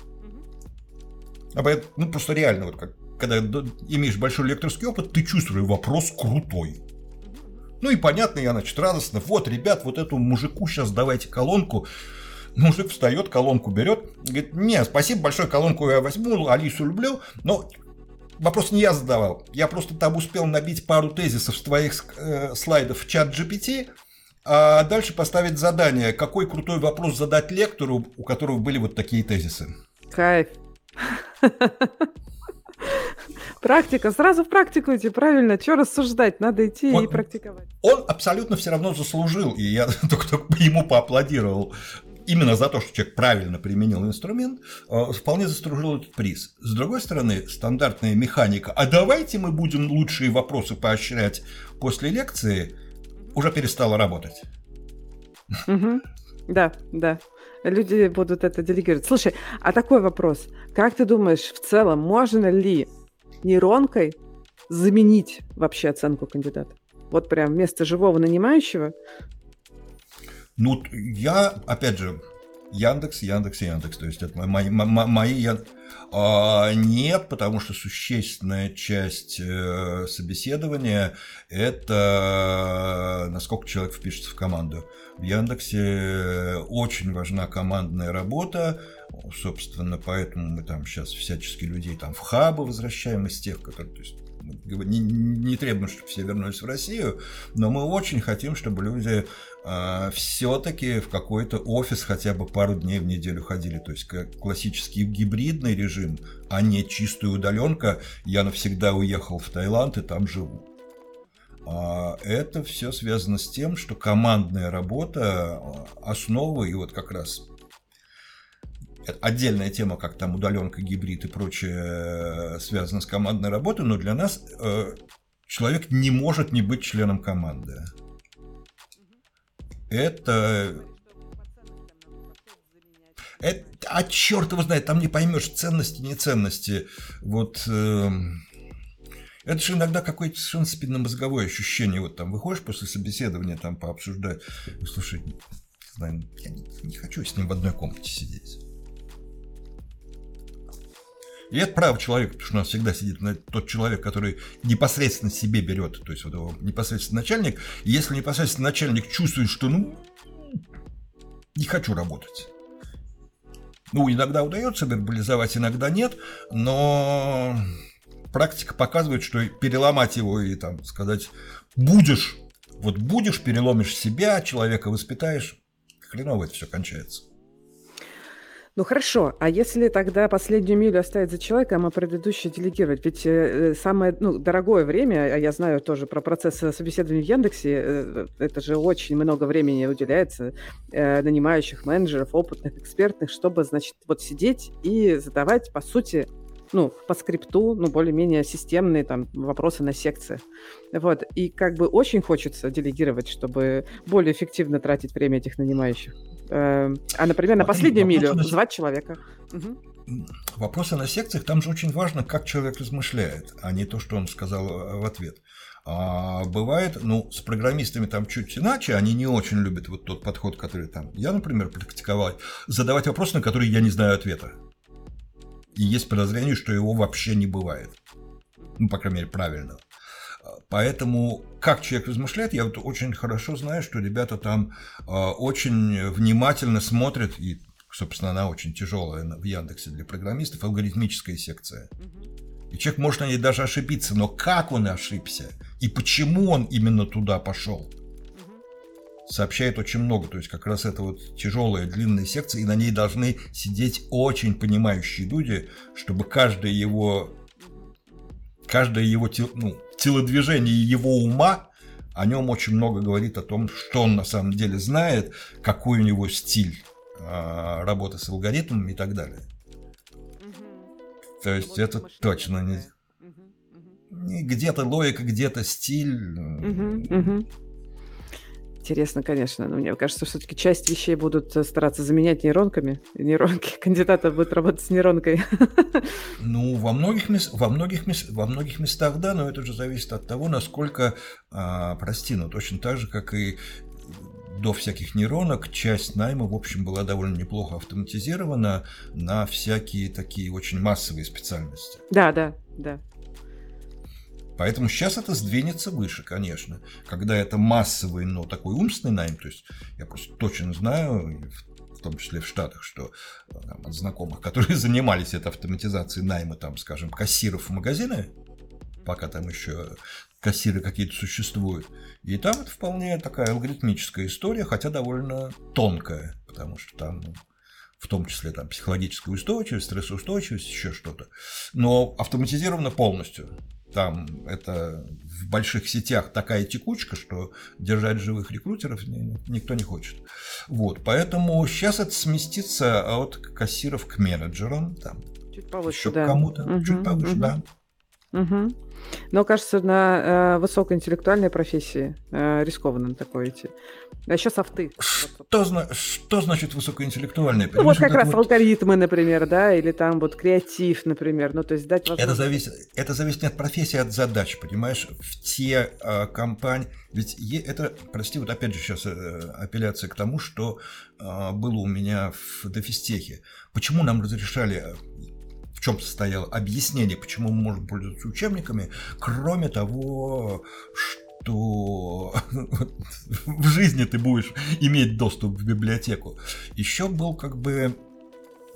А ну, просто реально, вот как, когда имеешь большой лекторский опыт, ты чувствуешь, вопрос крутой. Ну и понятно, я, значит, радостно, вот, ребят, вот этому мужику сейчас давайте колонку. Мужик встает, колонку берет, говорит, не, спасибо большое, колонку я возьму, Алису люблю, но вопрос не я задавал. Я просто там успел набить пару тезисов с твоих э, слайдов в чат GPT, а дальше поставить задание, какой крутой вопрос задать лектору, у которого были вот такие тезисы. Кайф. Практика, сразу в практику идти, правильно, что рассуждать, надо идти он, и практиковать. Он абсолютно все равно заслужил, и я [laughs] только, только ему поаплодировал именно за то, что человек правильно применил инструмент, э, вполне заслужил этот приз. С другой стороны, стандартная механика, а давайте мы будем лучшие вопросы поощрять после лекции, уже перестала работать. Да, да. Люди будут это делегировать. Слушай, а такой вопрос. Как ты думаешь, в целом, можно ли нейронкой заменить вообще оценку кандидата? Вот прям вместо живого нанимающего ну, я, опять же, Яндекс, Яндекс, Яндекс. То есть это мои, мои, мои я... а, нет, потому что существенная часть э, собеседования – это насколько человек впишется в команду. В Яндексе очень важна командная работа, собственно, поэтому мы там сейчас всячески людей там в хабы возвращаем из тех, которые, то есть не, не требуем, чтобы все вернулись в Россию, но мы очень хотим, чтобы люди э, все-таки в какой-то офис хотя бы пару дней в неделю ходили. То есть как классический гибридный режим, а не чистая удаленка. Я навсегда уехал в Таиланд и там живу. А это все связано с тем, что командная работа а, основа, и вот как раз отдельная тема, как там удаленка, гибрид и прочее э, связано с командной работой, но для нас э, человек не может не быть членом команды. Это... Это, а черт его знает, там не поймешь ценности, не ценности. Вот э, это же иногда какое-то совершенно спинномозговое ощущение. Вот там выходишь после собеседования, там пообсуждать. Слушай, я не, не хочу с ним в одной комнате сидеть. И это право человека, потому что у нас всегда сидит тот человек, который непосредственно себе берет, то есть вот его непосредственно начальник. И если непосредственно начальник чувствует, что ну не хочу работать. Ну, иногда удается вербализовать, иногда нет, но практика показывает, что переломать его и там сказать будешь, вот будешь, переломишь себя, человека воспитаешь, хреново это все кончается. Ну хорошо, а если тогда последнюю милю оставить за человеком, а предыдущую делегировать? Ведь э, самое ну, дорогое время, а я знаю тоже про процесс собеседования в Яндексе, э, это же очень много времени уделяется э, нанимающих менеджеров, опытных, экспертных, чтобы, значит, вот сидеть и задавать, по сути, ну, по скрипту, ну, более-менее системные там вопросы на секциях. Вот. И как бы очень хочется делегировать, чтобы более эффективно тратить время этих нанимающих. Эм, а, например, на последнюю милю на... звать человека. Угу. Вопросы на секциях, там же очень важно, как человек размышляет, а не то, что он сказал э, в ответ. А бывает, ну, с программистами там чуть иначе, они не очень любят вот тот подход, который там я, например, практиковал, задавать вопросы, на которые я не знаю ответа. И есть подозрение, что его вообще не бывает. Ну, по крайней мере, правильно. Поэтому, как человек размышляет, я вот очень хорошо знаю, что ребята там э, очень внимательно смотрят, и, собственно, она очень тяжелая в Яндексе для программистов, алгоритмическая секция. И человек может на ней даже ошибиться, но как он ошибся и почему он именно туда пошел, сообщает очень много. То есть как раз это вот тяжелая длинная секция, и на ней должны сидеть очень понимающие люди, чтобы каждое его каждое его ну, телодвижение его ума о нем очень много говорит о том, что он на самом деле знает, какой у него стиль э, работы с алгоритмами и так далее. Угу. То есть вот это точно не... Угу. Где-то логика, где-то стиль. Угу, угу. Интересно, конечно, но мне кажется, все-таки часть вещей будут э, стараться заменять нейронками. Нейронки [laughs] кандидата будут работать с нейронкой. [laughs] Ну, во многих, во, многих, во многих местах да, но это уже зависит от того, насколько, а, прости, ну точно так же, как и до всяких нейронок часть найма, в общем, была довольно неплохо автоматизирована на всякие такие очень массовые специальности. Да, да, да. Поэтому сейчас это сдвинется выше, конечно. Когда это массовый, но такой умственный найм, то есть я просто точно знаю, в том числе в Штатах, что там, от знакомых, [laughs] которые занимались этой автоматизацией найма, там, скажем, кассиров в магазины, пока там еще кассиры какие-то существуют. И там это вполне такая алгоритмическая история, хотя довольно тонкая, потому что там ну, в том числе там психологическая устойчивость, стрессоустойчивость, еще что-то. Но автоматизировано полностью. Там это в больших сетях такая текучка, что держать живых рекрутеров никто не хочет. Вот, поэтому сейчас это сместится от кассиров к менеджерам, там, чуть повыше, еще да. кому-то, угу, чуть повыше, угу. да. Угу. Но кажется, на э, высокоинтеллектуальной профессии э, рискованно на такое идти. А еще софты. Что, что значит высокоинтеллектуальная? Ну, вот как раз вот... алгоритмы, например, да, или там вот креатив, например. Ну, то есть дать возможность... Это зависит, это зависит не от профессии, а от задач, понимаешь? В те э, компании... Ведь это, прости, вот опять же сейчас э, апелляция к тому, что э, было у меня в Дефистехе. Почему нам разрешали чем состояло объяснение, почему мы можем пользоваться учебниками, кроме того, что [laughs] в жизни ты будешь иметь доступ в библиотеку. Еще был как бы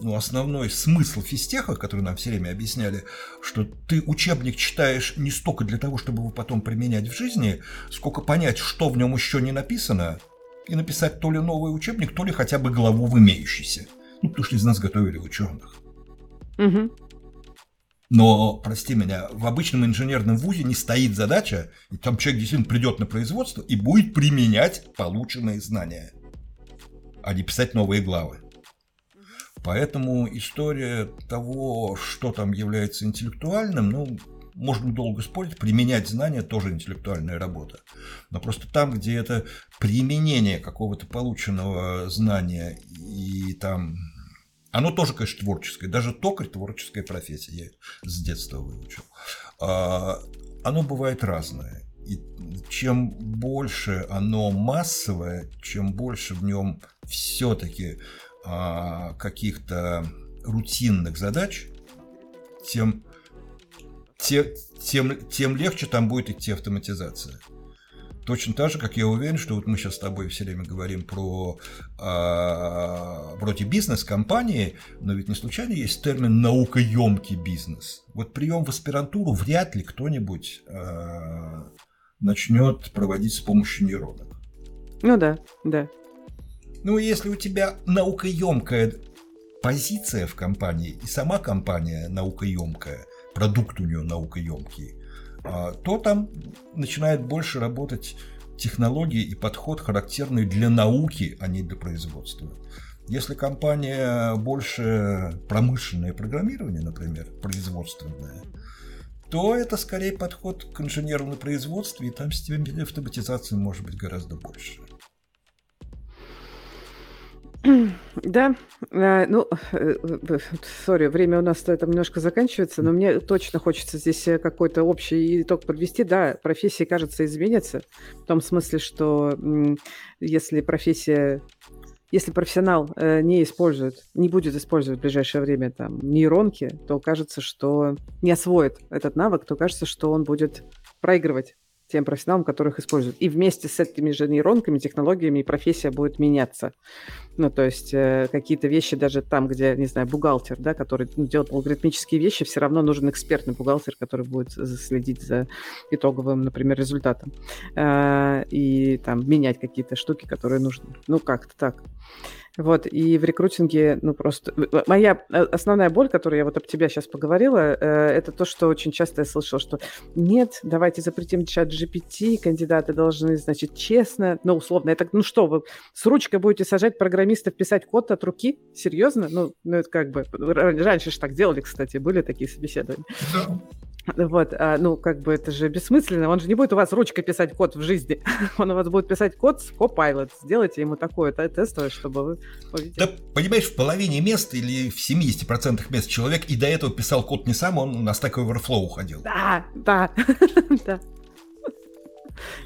ну, основной смысл физтеха, который нам все время объясняли, что ты учебник читаешь не столько для того, чтобы его потом применять в жизни, сколько понять, что в нем еще не написано, и написать то ли новый учебник, то ли хотя бы главу в имеющийся. Ну, потому что из нас готовили ученых. Угу. Но, прости меня, в обычном инженерном вузе не стоит задача, и там человек действительно придет на производство и будет применять полученные знания, а не писать новые главы. Поэтому история того, что там является интеллектуальным, ну, можно долго спорить, применять знания тоже интеллектуальная работа. Но просто там, где это применение какого-то полученного знания и там оно тоже, конечно, творческое. Даже токарь – творческая профессия. Я с детства выучил. А, оно бывает разное. И чем больше оно массовое, чем больше в нем все-таки а, каких-то рутинных задач, тем, тем, тем, тем легче там будет идти автоматизация. Точно так же, как я уверен, что вот мы сейчас с тобой все время говорим про э, вроде бизнес-компании, но ведь не случайно есть термин наукоемкий бизнес. Вот прием в аспирантуру вряд ли кто-нибудь э, начнет проводить с помощью нейронок. Ну да, да. Ну, если у тебя наукоемкая позиция в компании, и сама компания наукоемкая, продукт у нее наукоемкий, а, то там начинает больше работать технологии и подход, характерный для науки, а не для производства. Если компания больше промышленное программирование, например, производственное, то это скорее подход к инженеру на производстве, и там степень автоматизации может быть гораздо больше. [clears throat] Да, э, ну, э, э, сори, время у нас там немножко заканчивается, но мне точно хочется здесь какой-то общий итог подвести. Да, профессии, кажется, изменятся, в том смысле, что если профессия, если профессионал не использует, не будет использовать в ближайшее время там нейронки, то кажется, что не освоит этот навык, то кажется, что он будет проигрывать тем профессионалам, которых используют. И вместе с этими же нейронками, технологиями профессия будет меняться. Ну, то есть э, какие-то вещи даже там, где, не знаю, бухгалтер, да, который ну, делает алгоритмические вещи, все равно нужен экспертный бухгалтер, который будет следить за итоговым, например, результатом. Э, и там менять какие-то штуки, которые нужны. Ну, как-то так. Вот, и в рекрутинге, ну, просто... Моя э, основная боль, которую я вот об тебя сейчас поговорила, э, это то, что очень часто я слышала, что нет, давайте запретим чат GPT, кандидаты должны, значит, честно, ну, условно, это, ну что, вы с ручкой будете сажать программистов писать код от руки? Серьезно? Ну, ну это как бы... Раньше же так делали, кстати, были такие собеседования. Вот, а, ну, как бы это же бессмысленно. Он же не будет у вас ручкой писать код в жизни. [laughs] Он у вас будет писать код с Copilot. Сделайте ему такое тестовое, чтобы вы увидели. Да, понимаешь, в половине мест или в 70% мест человек и до этого писал код не сам, он на Stack Overflow уходил. Да, да, [laughs] да.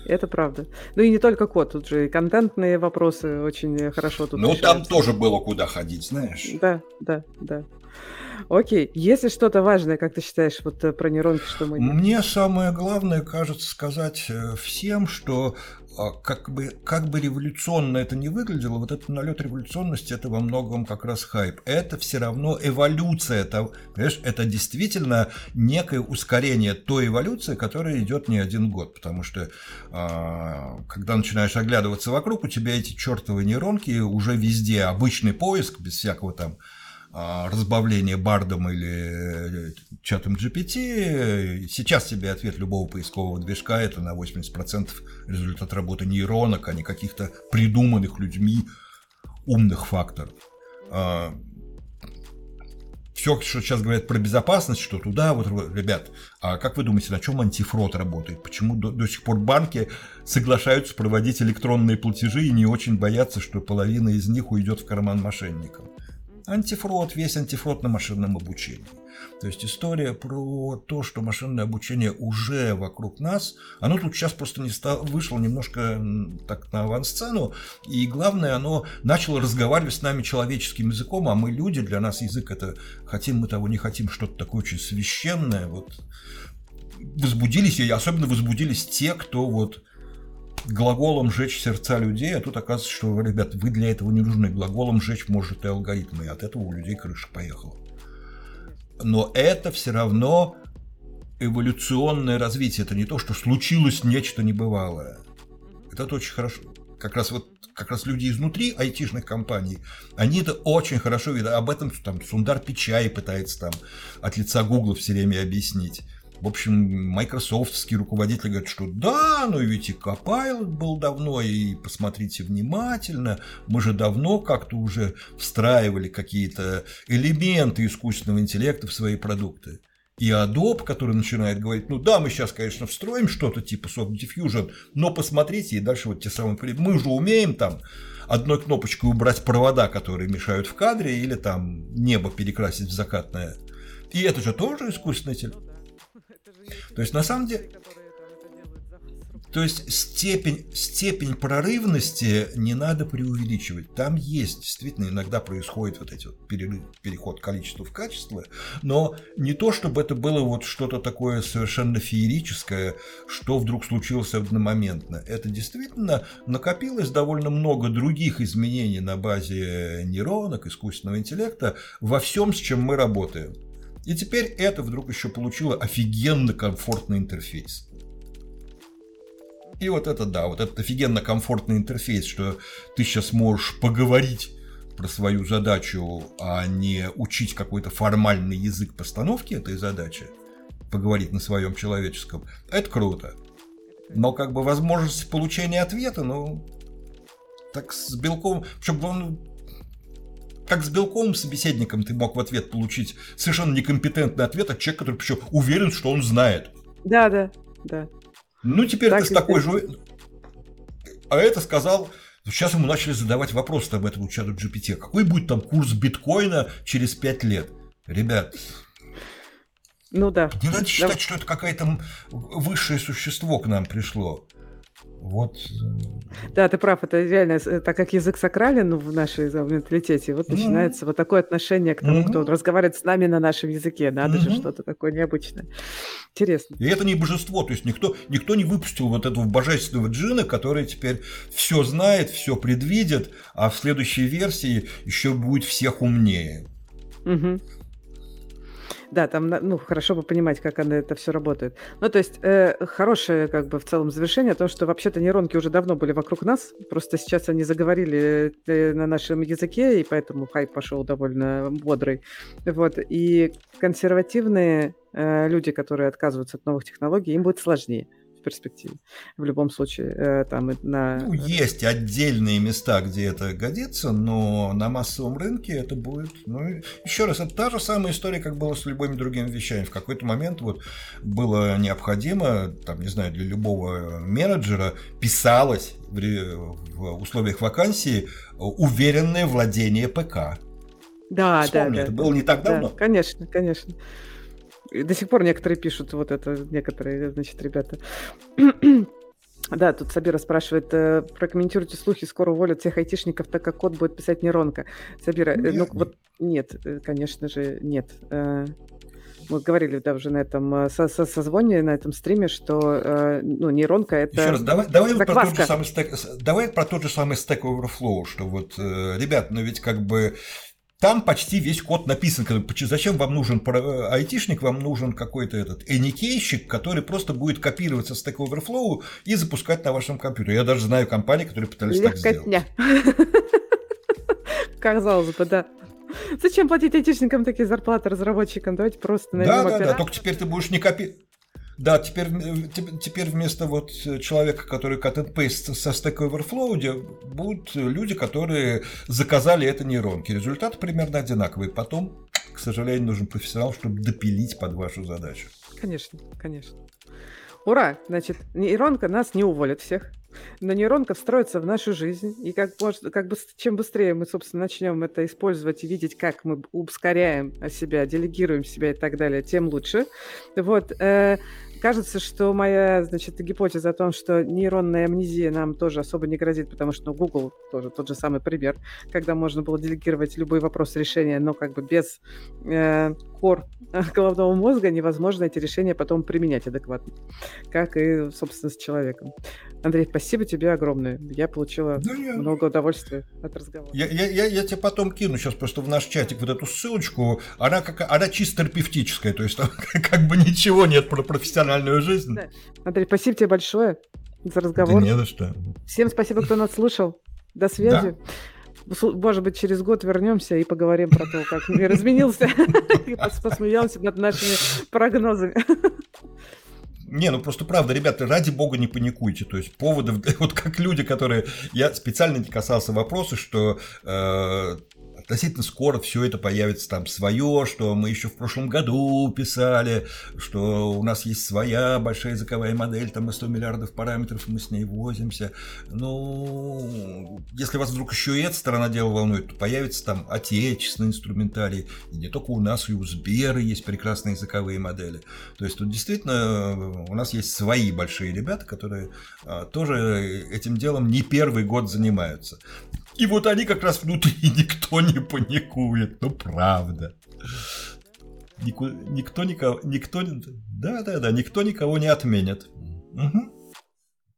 Это правда. Ну и не только код, тут же и контентные вопросы очень хорошо тут Ну, там тоже было куда ходить, знаешь. Да, да, да. Окей, если что-то важное, как ты считаешь, вот э, про нейронки, что мы... Мне самое главное, кажется, сказать э, всем, что а, как бы, как бы революционно это не выглядело, вот этот налет революционности, это во многом как раз хайп. Это все равно эволюция. Это, понимаешь, это действительно некое ускорение той эволюции, которая идет не один год. Потому что а, когда начинаешь оглядываться вокруг, у тебя эти чертовые нейронки уже везде. Обычный поиск, без всякого там разбавление бардом или э, чатом GPT, сейчас тебе ответ любого поискового движка это на 80% результат работы нейронок, а не каких-то придуманных людьми умных факторов. А, Все, что сейчас говорят про безопасность, что туда, вот, ребят, а как вы думаете, на чем антифрод работает? Почему до, до сих пор банки соглашаются проводить электронные платежи и не очень боятся, что половина из них уйдет в карман мошенникам? Антифрод, весь антифрод на машинном обучении. То есть история про то, что машинное обучение уже вокруг нас, оно тут сейчас просто не стало, вышло немножко так на авансцену, и главное, оно начало разговаривать с нами человеческим языком, а мы люди, для нас язык это, хотим мы того, не хотим, что-то такое очень священное, вот возбудились, и особенно возбудились те, кто вот глаголом «жечь сердца людей», а тут оказывается, что, ребят, вы для этого не нужны. Глаголом «жечь» может и алгоритмы, и от этого у людей крыша поехала. Но это все равно эволюционное развитие. Это не то, что случилось нечто небывалое. Это очень хорошо. Как раз вот как раз люди изнутри айтишных компаний, они это очень хорошо видят. Об этом там Сундар Пичай пытается там от лица Гугла все время объяснить. В общем, майкрософтские руководители говорят, что да, но ведь и Copilot был давно, и посмотрите внимательно, мы же давно как-то уже встраивали какие-то элементы искусственного интеллекта в свои продукты. И Adobe, который начинает говорить, ну да, мы сейчас, конечно, встроим что-то типа Soft Diffusion, но посмотрите, и дальше вот те самые, мы же умеем там одной кнопочкой убрать провода, которые мешают в кадре, или там небо перекрасить в закатное. И это же тоже искусственный интеллект. То есть на самом деле... То есть степень, степень прорывности не надо преувеличивать. Там есть, действительно, иногда происходит вот эти вот перерыв, переход количества в качество, но не то, чтобы это было вот что-то такое совершенно феерическое, что вдруг случилось одномоментно. Это действительно накопилось довольно много других изменений на базе нейронок, искусственного интеллекта во всем, с чем мы работаем. И теперь это вдруг еще получило офигенно комфортный интерфейс. И вот это да, вот этот офигенно комфортный интерфейс, что ты сейчас можешь поговорить про свою задачу, а не учить какой-то формальный язык постановки этой задачи, поговорить на своем человеческом, это круто. Но как бы возможность получения ответа, ну, так с белком, причем он как с белковым собеседником ты мог в ответ получить совершенно некомпетентный ответ от человека, который еще уверен, что он знает. Да, да, да. Ну, теперь так ты с такой же... А это сказал... Сейчас ему начали задавать вопросы об этом чату GPT. Какой будет там курс биткоина через пять лет? Ребят, ну да. Не надо считать, да. что это какое-то высшее существо к нам пришло. Вот. Э, да, ты прав, это реально, э, так как язык сакрален в нашей менталитете, вот mm-hmm. начинается вот такое отношение к тому, mm-hmm. кто разговаривает с нами на нашем языке. Надо mm-hmm. же что-то такое необычное. Интересно. И это не божество, то есть никто, никто не выпустил вот этого божественного джина, который теперь все знает, все предвидит, а в следующей версии еще будет всех умнее. Угу. Да, там, ну, хорошо бы понимать, как оно это все работает. Ну, то есть, э, хорошее, как бы, в целом завершение, то, что вообще-то нейронки уже давно были вокруг нас, просто сейчас они заговорили э, на нашем языке, и поэтому хайп пошел довольно бодрый. Вот, и консервативные э, люди, которые отказываются от новых технологий, им будет сложнее перспективе. В любом случае, э, там на... Ну, есть отдельные места, где это годится, но на массовом рынке это будет... Ну, еще раз, это та же самая история, как было с любыми другими вещами. В какой-то момент вот было необходимо, там, не знаю, для любого менеджера писалось в, в условиях вакансии уверенное владение ПК. Да, Вспомни, да, это да. было не так давно. Да, конечно, конечно до сих пор некоторые пишут вот это, некоторые, значит, ребята. [clears throat] Да, тут Сабира спрашивает, э, прокомментируйте слухи, скоро уволят всех айтишников, так как код будет писать нейронка. Сабира, э, ну Нет, вот нет, э, конечно же, нет. Мы говорили да, уже на этом со- со- созвоне, на этом стриме, что ну, нейронка Еще это раз, давай, давай, вот про тот же самый стек, давай про тот же самый Stack Overflow, что вот, ребят, ну ведь как бы там почти весь код написан. Зачем вам нужен э, айтишник, вам нужен какой-то этот эникейщик, который просто будет копироваться с Stack Overflow и запускать на вашем компьютере. Я даже знаю компании, которые пытались так сделать. Легкотня. [laughs] Казалось бы, да. Зачем платить айтишникам такие зарплаты, разработчикам? Давайте просто наймем Да, да, да, только теперь ты будешь не копировать. Да, теперь, э, те- теперь вместо вот э, человека, который cut and paste со Stack Overflow, будут люди, которые заказали это нейронки. Результаты примерно одинаковые. Потом, к сожалению, нужен профессионал, чтобы допилить под вашу задачу. Конечно, конечно. Ура! Значит, нейронка нас не уволит всех, но нейронка встроится в нашу жизнь. И как, мож- как бы, чем быстрее мы, собственно, начнем это использовать и видеть, как мы ускоряем себя, делегируем себя и так далее, тем лучше. Вот. э, кажется, что моя, значит, гипотеза о том, что нейронная амнезия нам тоже особо не грозит, потому что ну, Google тоже тот же самый пример, когда можно было делегировать любой вопрос решения, но как бы без э, кор [laughs] головного мозга невозможно эти решения потом применять адекватно, как и, собственно, с человеком. Андрей, спасибо тебе огромное. Я получила Да я- много удовольствия от разговора. Я, я, я, я тебе потом кину сейчас просто в наш чатик вот эту ссылочку. Она, как, она чисто терапевтическая, то есть там [laughs] как бы ничего нет про профессиональную жизнь. Да. Андрей, спасибо тебе большое за Да разговор. не за что. Всем спасибо, кто нас слушал. До связи. Су- Может быть, через год вернемся и поговорим про то, как мир изменился. [laughs] И пос- посмеемся над нашими прогнозами. Не, ну просто правда, ребята, ради бога не паникуйте. То есть поводов, [laughs] вот как люди, которые... Я специально не касался вопроса, что э, относительно скоро все это появится там свое, что мы еще в прошлом году писали, что у нас есть своя большая языковая модель, там на 100 миллиардов параметров, мы с ней возимся. Ну, если вас вдруг еще и эта сторона дела волнует, то появится там отечественный инструментарий. И не только у нас, и у Сбера есть прекрасные языковые модели. То есть тут действительно э, у нас есть свои большие ребята, которые а, тоже этим делом не первый год занимаются. И вот они как раз внутри [laughs] никто не паникует, ну правда. Нику- Никто никого, никто, да, да, да, никто никого не отменит. Мгм.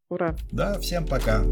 Ура. Да, всем пока.